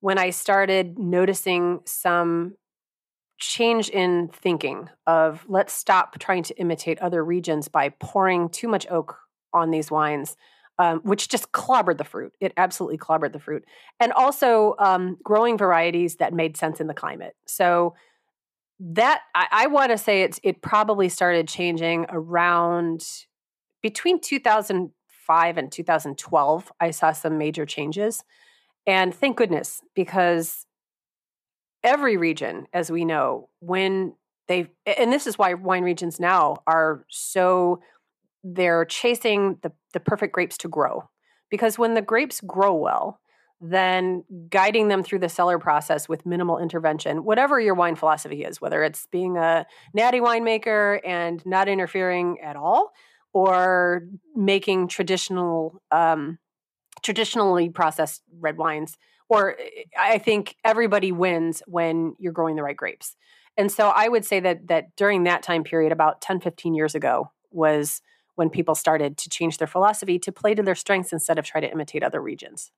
when i started noticing some change in thinking of let's stop trying to imitate other regions by pouring too much oak on these wines um, which just clobbered the fruit. It absolutely clobbered the fruit. And also um, growing varieties that made sense in the climate. So that I, I want to say it's it probably started changing around between 2005 and 2012. I saw some major changes, and thank goodness because every region, as we know, when they and this is why wine regions now are so they're chasing the the perfect grapes to grow because when the grapes grow well then guiding them through the cellar process with minimal intervention, whatever your wine philosophy is, whether it's being a natty winemaker and not interfering at all, or making traditional, um, traditionally processed red wines. Or I think everybody wins when you're growing the right grapes. And so I would say that that during that time period, about 10, 15 years ago, was when people started to change their philosophy to play to their strengths instead of try to imitate other regions.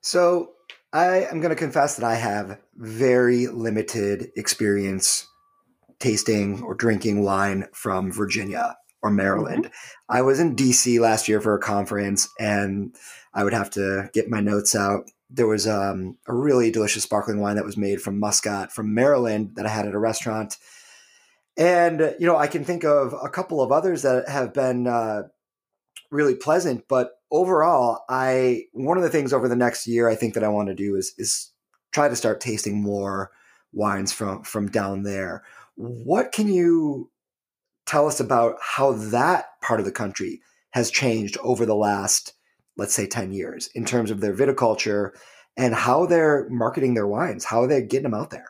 So I am going to confess that I have very limited experience tasting or drinking wine from Virginia or Maryland. Mm-hmm. I was in DC last year for a conference and I would have to get my notes out. There was um, a really delicious sparkling wine that was made from Muscat from Maryland that I had at a restaurant. And, you know, I can think of a couple of others that have been uh, really pleasant, but overall, I one of the things over the next year I think that I want to do is is try to start tasting more wines from from down there. What can you tell us about how that part of the country has changed over the last let's say 10 years in terms of their viticulture and how they're marketing their wines, how they're getting them out there?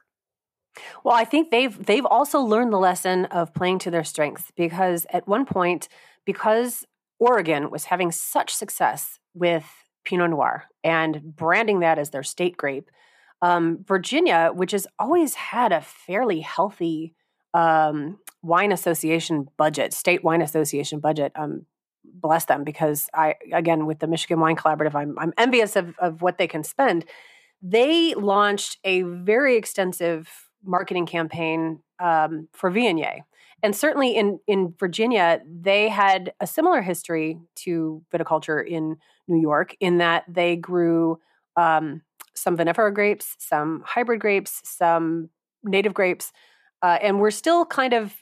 Well, I think they've they've also learned the lesson of playing to their strengths because at one point because Oregon was having such success with Pinot Noir and branding that as their state grape. Um, Virginia, which has always had a fairly healthy um, wine association budget, state wine association budget, um, bless them because I, again, with the Michigan Wine Collaborative, I'm, I'm envious of, of what they can spend. They launched a very extensive marketing campaign um, for Viognier and certainly in in Virginia, they had a similar history to viticulture in New York, in that they grew um, some vinifera grapes, some hybrid grapes, some native grapes, uh, and we're still kind of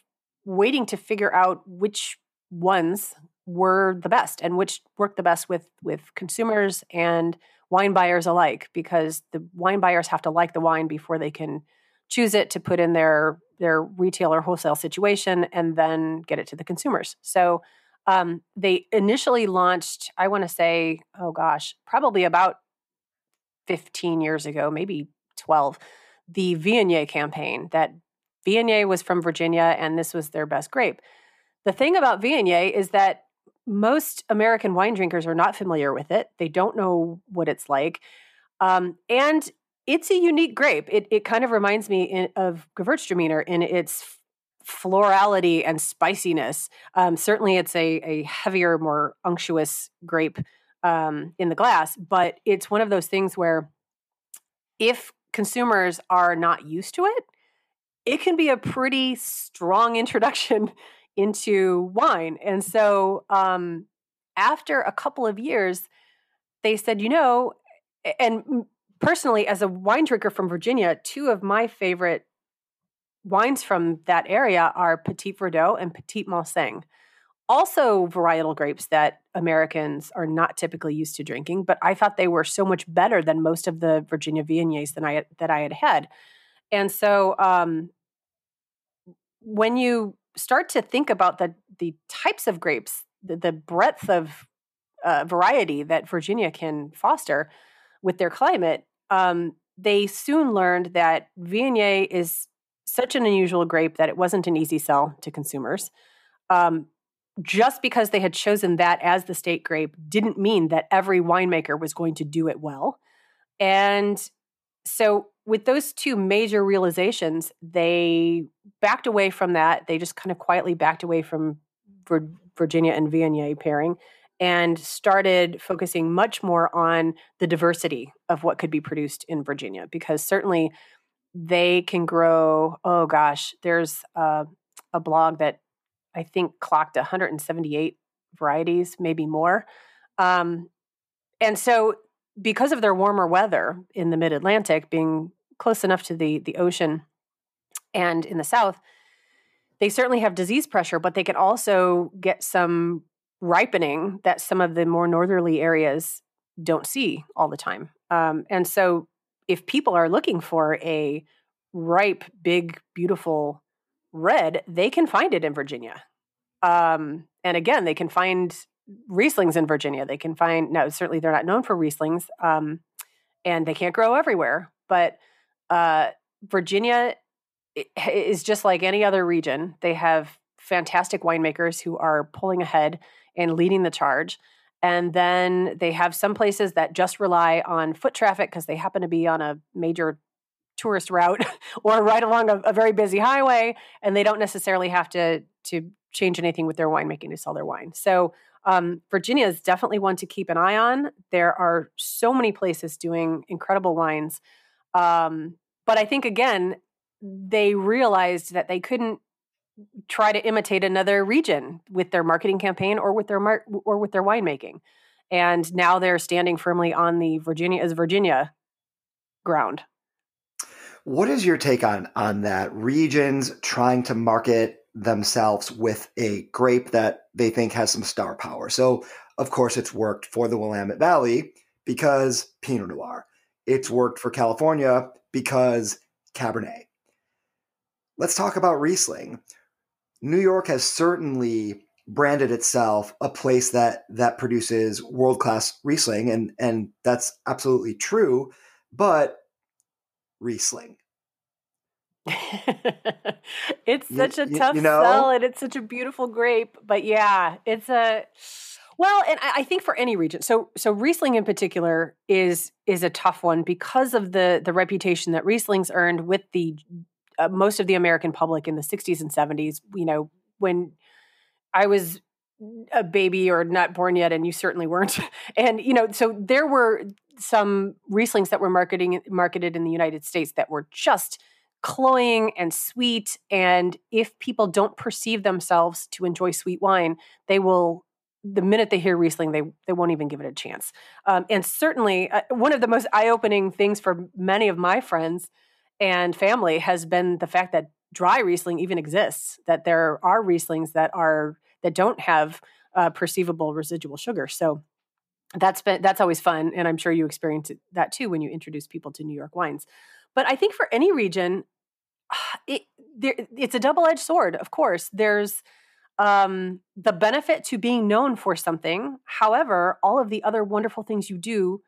waiting to figure out which ones were the best and which worked the best with with consumers and wine buyers alike because the wine buyers have to like the wine before they can choose it to put in their their retail or wholesale situation and then get it to the consumers. So um, they initially launched, I want to say, oh gosh, probably about 15 years ago, maybe 12, the Viognier campaign that Viognier was from Virginia and this was their best grape. The thing about Viognier is that most American wine drinkers are not familiar with it. They don't know what it's like. Um, and it's a unique grape. It it kind of reminds me in, of Gewürztraminer in its florality and spiciness. Um, certainly, it's a a heavier, more unctuous grape um, in the glass, but it's one of those things where if consumers are not used to it, it can be a pretty strong introduction into wine. And so, um, after a couple of years, they said, you know, and personally, as a wine drinker from Virginia, two of my favorite wines from that area are Petit Verdot and Petit Manseng. Also, varietal grapes that Americans are not typically used to drinking, but I thought they were so much better than most of the Virginia Viogniers than I that I had had. And so, um, when you start to think about the the types of grapes, the, the breadth of uh, variety that Virginia can foster with their climate, um, they soon learned that Viognier is such an unusual grape that it wasn't an easy sell to consumers. Um, just because they had chosen that as the state grape didn't mean that every winemaker was going to do it well. And so, with those two major realizations, they backed away from that. They just kind of quietly backed away from Virginia and Viognier pairing and started focusing much more on the diversity of what could be produced in Virginia because certainly they can grow. Oh gosh, there's a, a blog that I think clocked 178 varieties, maybe more. Um, and so, because of their warmer weather in the mid Atlantic, being close enough to the, the ocean and in the south, they certainly have disease pressure, but they can also get some ripening that some of the more northerly areas don't see all the time. Um, and so, if people are looking for a ripe, big, beautiful red, they can find it in Virginia. Um, and again, they can find Rieslings in Virginia. They can find, no, certainly they're not known for Rieslings, um, and they can't grow everywhere. But uh, Virginia is just like any other region. They have fantastic winemakers who are pulling ahead and leading the charge. And then they have some places that just rely on foot traffic because they happen to be on a major tourist route or right along a, a, very busy highway, and they don't necessarily have to to change anything with their winemaking to sell their wine. So um, Virginia is definitely one to keep an eye on. There are so many places doing incredible wines, um, but I think again they realized that they couldn't try to imitate another region with their marketing campaign or with their mar- or with their winemaking. And now they're standing firmly on the Virginia as Virginia ground. What is your take on on that? Regions trying to market themselves with a grape that they think has some star power. So, of course, it's worked for the Willamette Valley because Pinot Noir. It's worked for California because Cabernet. Let's talk about Riesling. New York has certainly branded itself a place that that produces world class Riesling, and and that's absolutely true. But Riesling, it's such a tough you know? sell, and it's such a beautiful grape. But yeah, it's a well, and I, I think for any region, so so Riesling in particular is is a tough one because of the the reputation that Riesling's earned with the uh, most of the American public in the 60s and 70s. You know, when I was a baby or not born yet, and you certainly weren't. And you know, so there were some Rieslings that were marketing marketed in the United States that were just cloying and sweet. And if people don't perceive themselves to enjoy sweet wine, they will the minute they hear Riesling, they they won't even give it a chance. Um, and certainly, uh, one of the most eye opening things for many of my friends and family has been the fact that dry Riesling even exists. That there are Rieslings that are that don't have uh, perceivable residual sugar. So that's been that's always fun, and I'm sure you experience that too when you introduce people to New York wines. But I think for any region, it, there, it's a double edged sword. Of course, there's um, the benefit to being known for something. However, all of the other wonderful things you do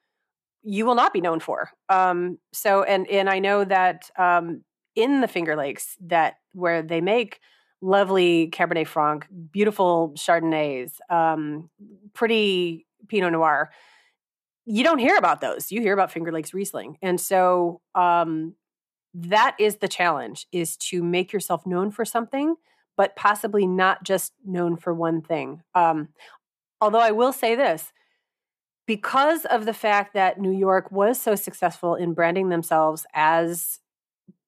you will not be known for. Um, so, and and I know that um, in the Finger Lakes, that where they make lovely Cabernet Franc, beautiful Chardonnays, um, pretty Pinot Noir, you don't hear about those. You hear about Finger Lakes Riesling, and so um, that is the challenge: is to make yourself known for something, but possibly not just known for one thing. Um, although I will say this because of the fact that New York was so successful in branding themselves as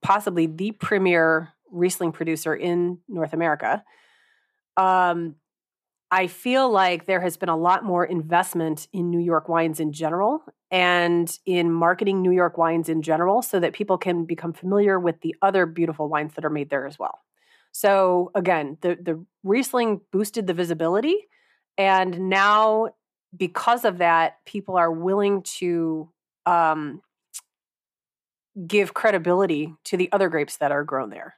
possibly the premier Riesling producer in North America, um, I feel like there has been a lot more investment in New York wines in general and in marketing New York wines in general so that people can become familiar with the other beautiful wines that are made there as well. So again, the the Riesling boosted the visibility and now because of that, people are willing to um, give credibility to the other grapes that are grown there.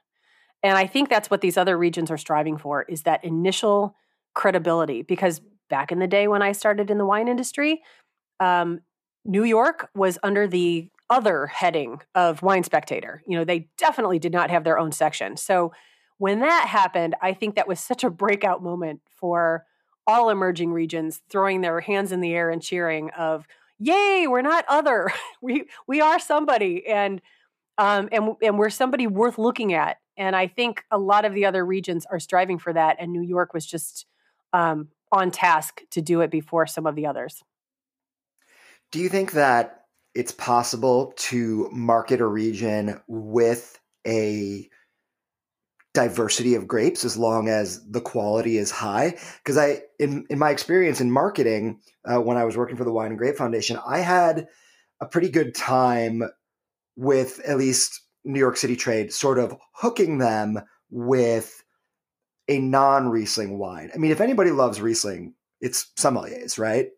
And I think that's what these other regions are striving for is that initial credibility. Because back in the day when I started in the wine industry, um, New York was under the other heading of Wine Spectator. You know, they definitely did not have their own section. So when that happened, I think that was such a breakout moment for all emerging regions throwing their hands in the air and cheering of yay we're not other we we are somebody and um and and we're somebody worth looking at and i think a lot of the other regions are striving for that and new york was just um, on task to do it before some of the others. Do you think that it's possible to market a region with a diversity of grapes as long as the quality is high. Because i in in my experience in marketing uh, when i was working for the wine and grape foundation i had a pretty good time with at least new york city trade sort of hooking them with a non riesling wine. I mean if anybody loves riesling it's sommeliers right?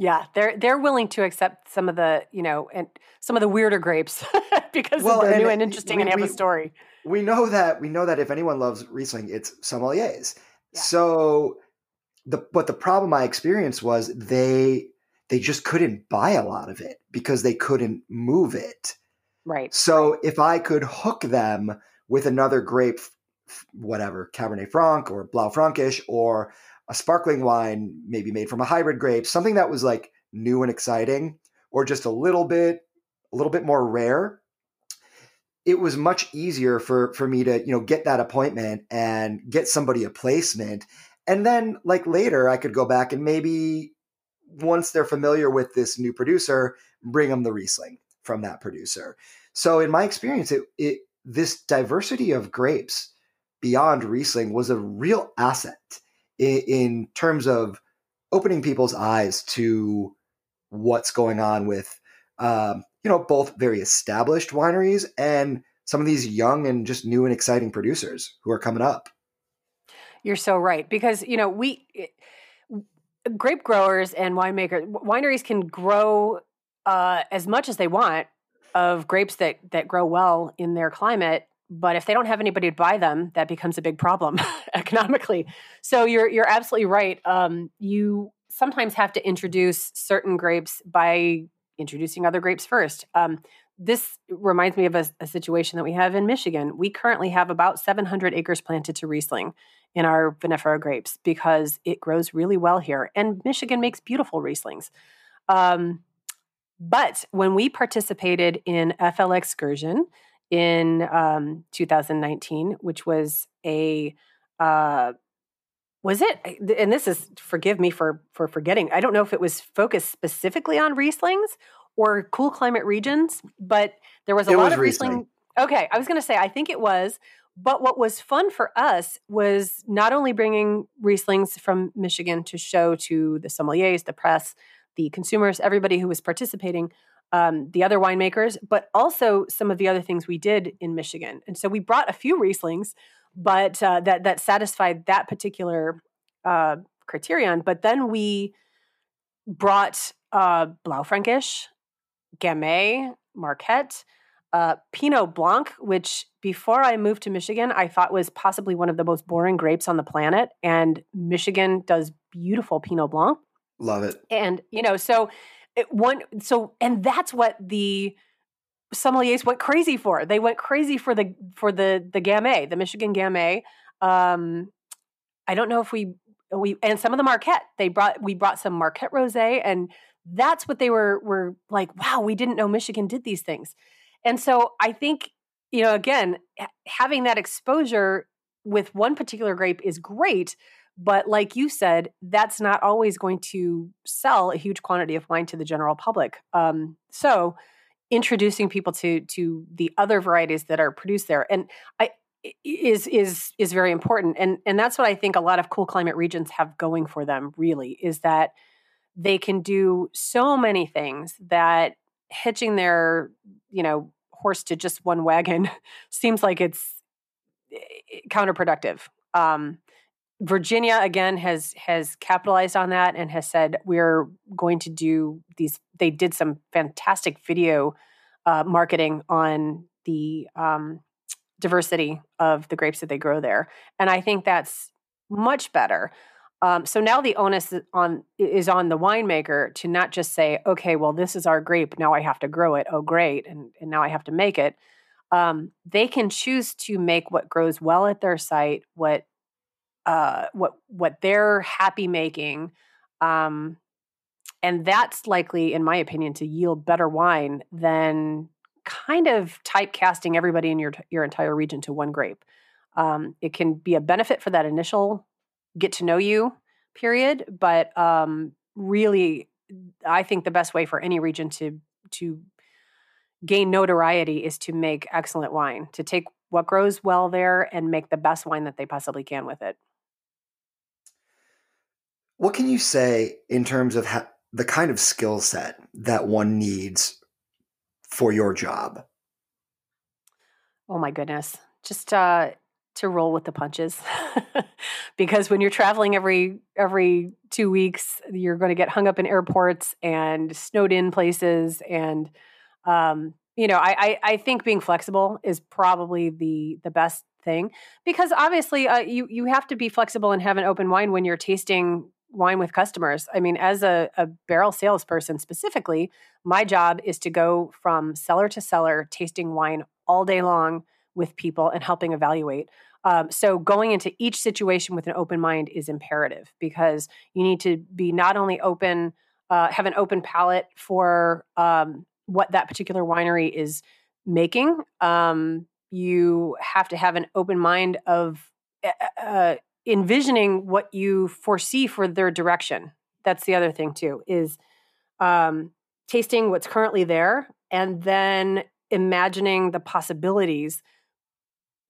Yeah, they're they're willing to accept some of the you know and some of the weirder grapes because well, they're and new and interesting we, and have we, a story. We know that we know that if anyone loves Riesling, it's sommeliers. Yeah. So the but the problem I experienced was they they just couldn't buy a lot of it because they couldn't move it. Right. So right. if I could hook them with another grape, whatever Cabernet Franc or Blaufränkisch or a sparkling wine, maybe made from a hybrid grape, something that was like new and exciting, or just a little bit, a little bit more rare, it was much easier for for me to you know get that appointment and get somebody a placement, and then like later I could go back and maybe once they're familiar with this new producer, bring them the Riesling from that producer. So in my experience, it, it this diversity of grapes beyond Riesling was a real asset in, in terms of opening people's eyes to what's going on with um, you know both very established wineries and some of these young and just new and exciting producers who are coming up you're so right because you know we eh, grape growers and winemakers wineries can grow uh, as much as they want of grapes that that grow well in their climate but if they don't have anybody to buy them, that becomes a big problem economically. So you're you're absolutely right. Um, you sometimes have to introduce certain grapes by introducing other grapes first. Um, this reminds me of a, a, situation that we have in Michigan. We currently have about 700 acres planted to Riesling in our vinifera grapes because it grows really well here, and Michigan makes beautiful Rieslings. Um, but when we participated in FLXcursion, in um, 2019, which was a uh, was it and this is forgive me for for forgetting i don't know if it was focused specifically on rieslings or cool climate regions but there was a it lot was of riesling. riesling okay i was going to say i think it was but what was fun for us was not only bringing rieslings from michigan to show to the sommeliers the press the consumers everybody who was participating um, the other winemakers, but also some of the other things we did in Michigan. And so we brought a few Rieslings, but uh, that that satisfied that particular uh, criterion. But then we brought uh, Blaufränkisch, Gamay, Marquette, uh, Pinot Blanc, which before I moved to Michigan, I thought was possibly one of the most boring grapes on the planet. And Michigan does beautiful Pinot Blanc. Love it. And, you know, so it, one so and that's what the sommeliers went crazy for. They went crazy for the for the the Gamay, the Michigan Gamay. Um, I don't know if we we and some of the Marquette. They brought we brought some Marquette rosé, and that's what they were were like. Wow, we didn't know Michigan did these things, and so I think you know again having that exposure with one particular grape is great but like you said, that's not always going to sell a huge quantity of wine to the general public. Um, so introducing people to to the other varieties that are produced there and I is is is very important. And and that's what I think a lot of cool climate regions have going for them really is that they can do so many things that hitching their, you know, horse to just one wagon seems like it's eh, counterproductive. Um, Virginia again has has capitalized on that and has said we're going to do these. They did some fantastic video uh, marketing on the um, diversity of the grapes that they grow there, and I think that's much better. Um, so now the onus on is on the winemaker to not just say, okay, well this is our grape, now I have to grow it. Oh, great, and, and now I have to make it. Um, they can choose to make what grows well at their site, what uh, what what they're happy making, um, and that's likely, in my opinion, to yield better wine than kind of typecasting everybody in your your entire region to one grape. Um, it can be a benefit for that initial get to know you, period. But um, really, I think the best way for any region to to gain notoriety is to make excellent wine, to take what grows well there and make the best wine that they possibly can with it. What can you say in terms of ha- the kind of skill set that one needs for your job? Oh my goodness. Just uh to roll with the punches. because when you're traveling every every 2 weeks, you're going to get hung up in airports and snowed in places and um you know, I, I, I think being flexible is probably the the best thing because obviously uh, you you have to be flexible and have an open mind when you're tasting wine with customers. I mean, as a, a barrel salesperson specifically, my job is to go from cellar to cellar, tasting wine all day long with people and helping evaluate. Um, so going into each situation with an open mind is imperative because you need to be not only open, uh, have an open palate for um, what that particular winery is making. Um, you have to have an open mind of uh, envisioning what you foresee for their direction. That's the other thing too is um, tasting what's currently there and then imagining the possibilities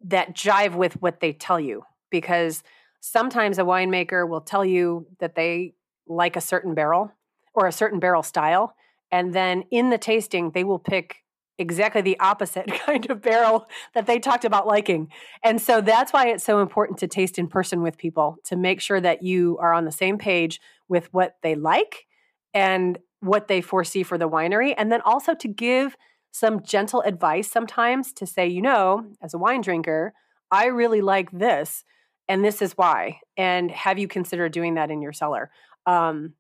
that jive with what they tell you because sometimes a winemaker will tell you that they like a certain barrel or a certain barrel style and then in the tasting they will pick exactly the opposite kind of barrel that they talked about liking. And so that's why it's so important to taste in person with people to make sure that you are on the same page with what they like and what they foresee for the winery. And then also to give some gentle advice sometimes to say, you know, as a wine drinker, I really like this and this is why. And have you considered doing that in your cellar? Um,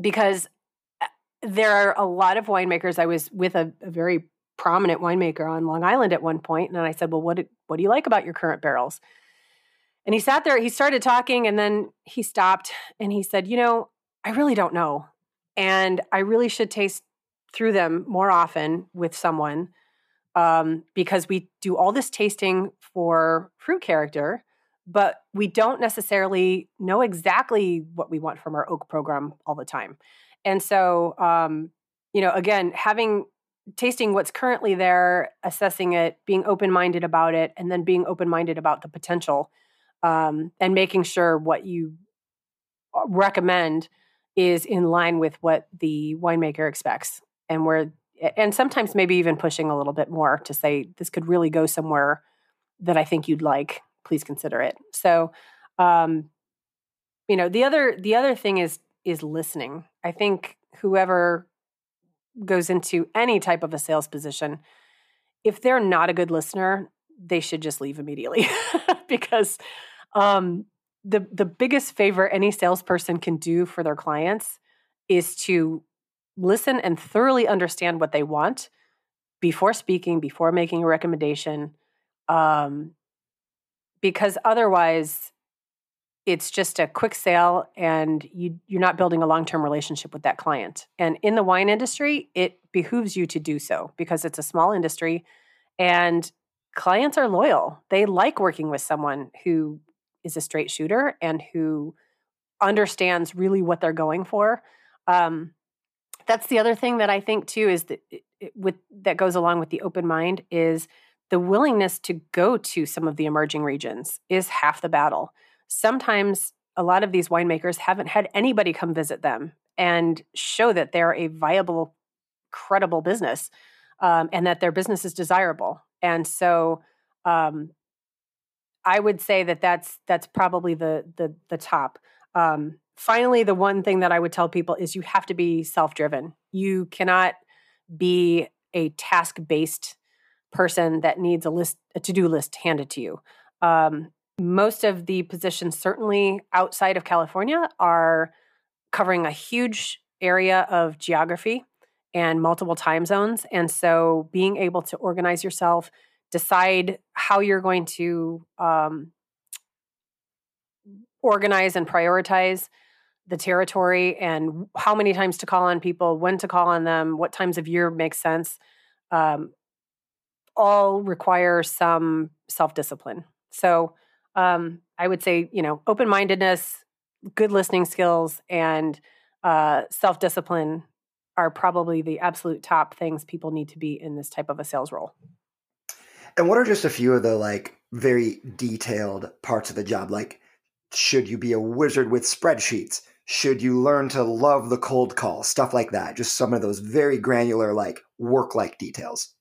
because there are a lot of winemakers. I was with a, a, very prominent winemaker on Long Island at one point, and I said, "Well, what what do you like about your current barrels?" And he sat there. He started talking, and then he stopped, and he said, "You know, I really don't know, and I really should taste through them more often with someone." Um, because we do all this tasting for fruit character, but we don't necessarily know exactly what we want from our oak program all the time. And so, um, you know, again, having tasting what's currently there, assessing it, being open minded about it, and then being open minded about the potential, um, and making sure what you uh, recommend is in line with what the winemaker expects, and where, and sometimes maybe even pushing a little bit more to say this could really go somewhere that I think you'd like. Please consider it. So, um, you know, the other the other thing is is listening. I think whoever goes into any type of a sales position, if they're not a good listener, they should just leave immediately because um, the the biggest favor any salesperson can do for their clients is to listen and thoroughly understand what they want before speaking, before making a recommendation, um, because otherwise it's just a quick sale and you you're not building a long-term relationship with that client. And in the wine industry, it behooves you to do so because it's a small industry and clients are loyal. They like working with someone who is a straight shooter and who understands really what they're going for. Um, that's the other thing that I think too is that it, with that goes along with the open mind is the willingness to go to some of the emerging regions is half the battle sometimes a lot of these winemakers haven't had anybody come visit them and show that they're a viable, credible business um, and that their business is desirable. And so, um, I would say that that's that's probably the the the top. Um, finally, the one thing that I would tell people is you have to be self driven. You cannot be a task based person that needs a list a to do list handed to you. Um, most of the positions, certainly outside of California, are covering a huge area of geography and multiple time zones. And so being able to organize yourself, decide how you're going to um, organize and prioritize the territory and how many times to call on people, when to call on them, what times of year makes sense, um, all require some self discipline. So, um, I would say, you know, open mindedness, good listening skills, and uh, self discipline are probably the absolute top things people need to be in this type of a sales role. And what are just a few of the like very detailed parts of the job? Like, should you be a wizard with spreadsheets? Should you learn to love the cold call? Stuff like that. Just some of those very granular, like work like details.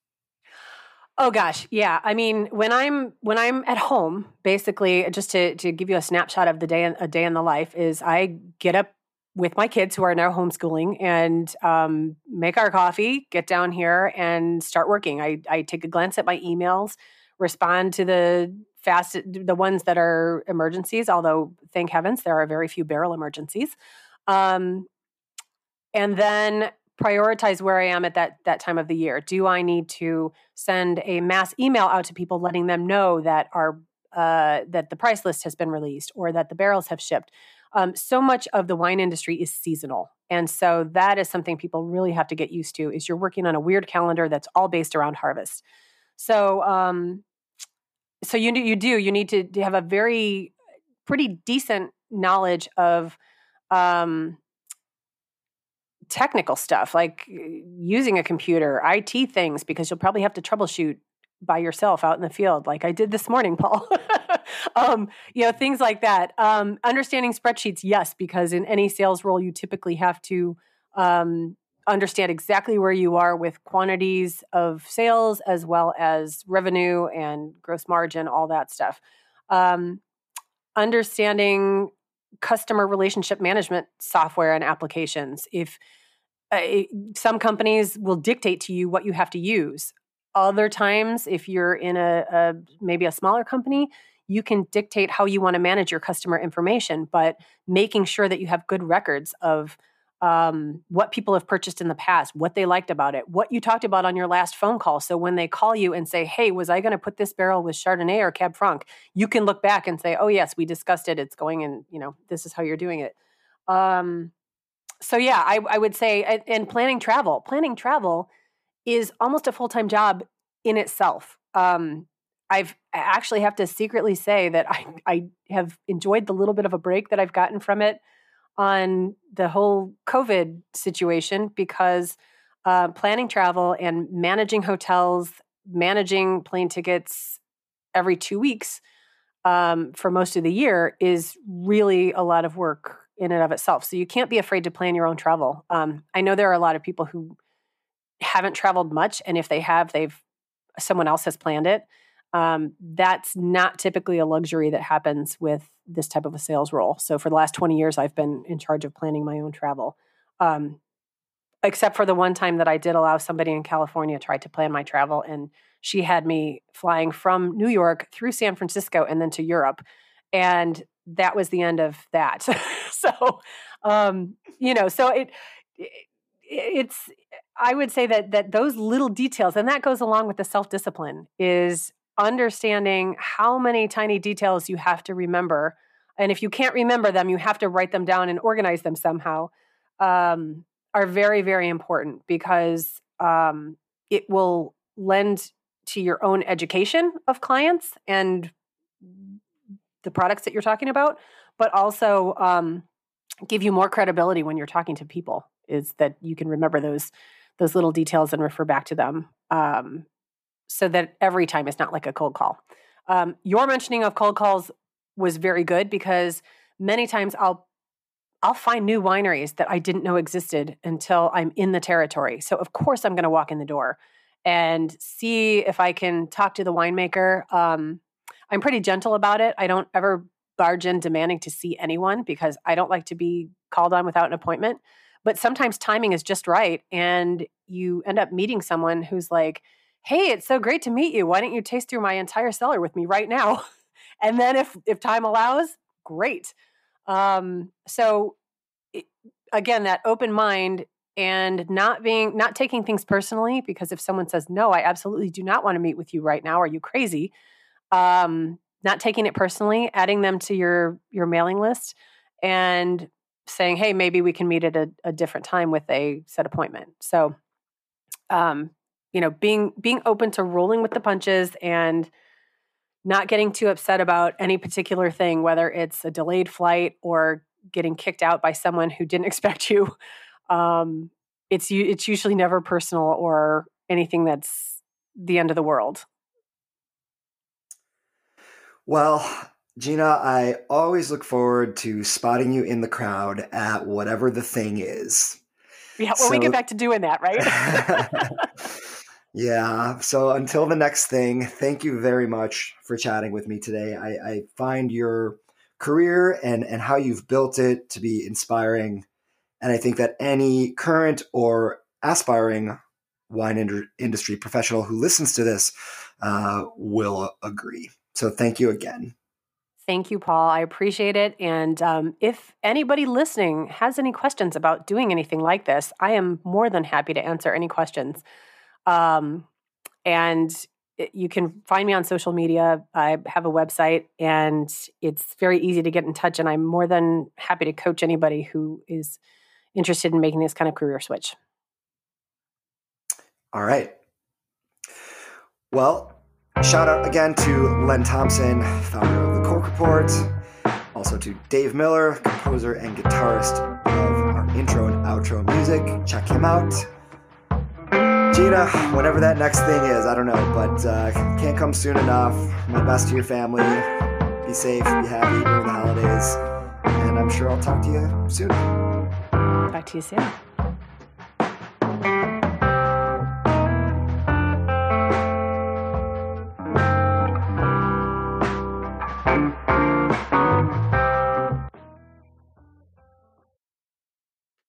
Oh gosh, yeah. I mean, when I'm when I'm at home, basically, just to to give you a snapshot of the day a day in the life is I get up with my kids who are now homeschooling and um, make our coffee, get down here and start working. I, I take a glance at my emails, respond to the fast the ones that are emergencies. Although thank heavens there are very few barrel emergencies, um, and then prioritize where I am at that that time of the year. Do I need to send a mass email out to people letting them know that our uh, that the price list has been released or that the barrels have shipped? um, so much of the wine industry is seasonal and so that is something people really have to get used to is you're working on a weird calendar that's all based around harvest so um, so you you do you need to, have a very pretty decent knowledge of um, technical stuff like using a computer it things because you'll probably have to troubleshoot by yourself out in the field like i did this morning paul um, you know, things like that. Um, understanding spreadsheets, yes, because in any sales role, you typically have to um, understand exactly where you are with quantities of sales as well as revenue and gross margin, all that stuff. Um, understanding customer relationship management software and applications. If uh, some companies will dictate to you what you have to use. Other times, if you're in a, a maybe a smaller company, you can dictate how you want to manage your customer information, but making sure that you have good records of um, what people have purchased in the past, what they liked about it, what you talked about on your last phone call. So when they call you and say, "Hey, was I going to put this barrel with Chardonnay or Cab Franc?" You can look back and say, "Oh yes, we discussed it. It's going in. You know, this is how you're doing it." Um, so yeah, I, I would say, and planning travel. Planning travel is almost a full time job in itself. Um, I've I actually have to secretly say that I, I have enjoyed the little bit of a break that I've gotten from it on the whole COVID situation because uh, planning travel and managing hotels, managing plane tickets every two weeks um, for most of the year is really a lot of work in and of itself. So you can't be afraid to plan your own travel. Um, I know there are a lot of people who haven't traveled much, and if they have, they've someone else has planned it um, that's not typically a luxury that happens with this type of a sales role. So for the last 20 years, I've been in charge of planning my own travel. Um, except for the one time that I did allow somebody in California try to plan my travel, and she had me flying from New York through San Francisco and then to Europe, and that was the end of that. so, um, you know, so it, it it's I would say that that those little details, and that goes along with the self discipline, is understanding how many tiny details you have to remember. And if you can't remember them, you have to write them down and organize them somehow, um, are very, very important because um, it will lend to your own education of clients and the products that you're talking about, but also um, give you more credibility when you're talking to people. Is that you can remember those those little details and refer back to them. Um, so that every time it's not like a cold call. Um, your mentioning of cold calls was very good because many times I'll I'll find new wineries that I didn't know existed until I'm in the territory. So of course I'm going to walk in the door and see if I can talk to the winemaker. Um, I'm pretty gentle about it. I don't ever barge in demanding to see anyone because I don't like to be called on without an appointment. But sometimes timing is just right, and you end up meeting someone who's like, hey, it's so great to meet you. Why don't you taste through my entire cellar with me right now? and then if if time allows, great. Um, so it, again, that open mind and not being not taking things personally because if someone says no, I absolutely do not want to meet with you right now. Are you crazy? Um, not taking it personally, adding them to your your mailing list, and saying, hey, maybe we can meet at a, a different time with a set appointment. So um, you know being being open to rolling with the punches and not getting too upset about any particular thing, whether it's a delayed flight or getting kicked out by someone who didn't expect you. Um, it's it's usually never personal or anything that's the end of the world. Well, Gina, I always look forward to spotting you in the crowd at whatever the thing is. Yeah, well, so, we get back to doing that, right? yeah. So until the next thing, thank you very much for chatting with me today. I, I find your career and, and how you've built it to be inspiring. And I think that any current or aspiring wine ind- industry professional who listens to this uh, will agree. So thank you again. Thank you, Paul. I appreciate it. And um, if anybody listening has any questions about doing anything like this, I am more than happy to answer any questions. Um, and you can find me on social media. I have a website and it's very easy to get in touch. And I'm more than happy to coach anybody who is interested in making this kind of career switch. All right. Well, shout out again to Lenn Thompson, founder of the Cork Report. Also to Dave Miller, composer and guitarist of our intro and outro music. Check him out. Gina, whatever that next thing is, I don't know, but uh, can't come soon enough. My best to your family. Be safe, be happy during the holidays. And I'm sure I'll talk to you soon. Talk to you soon.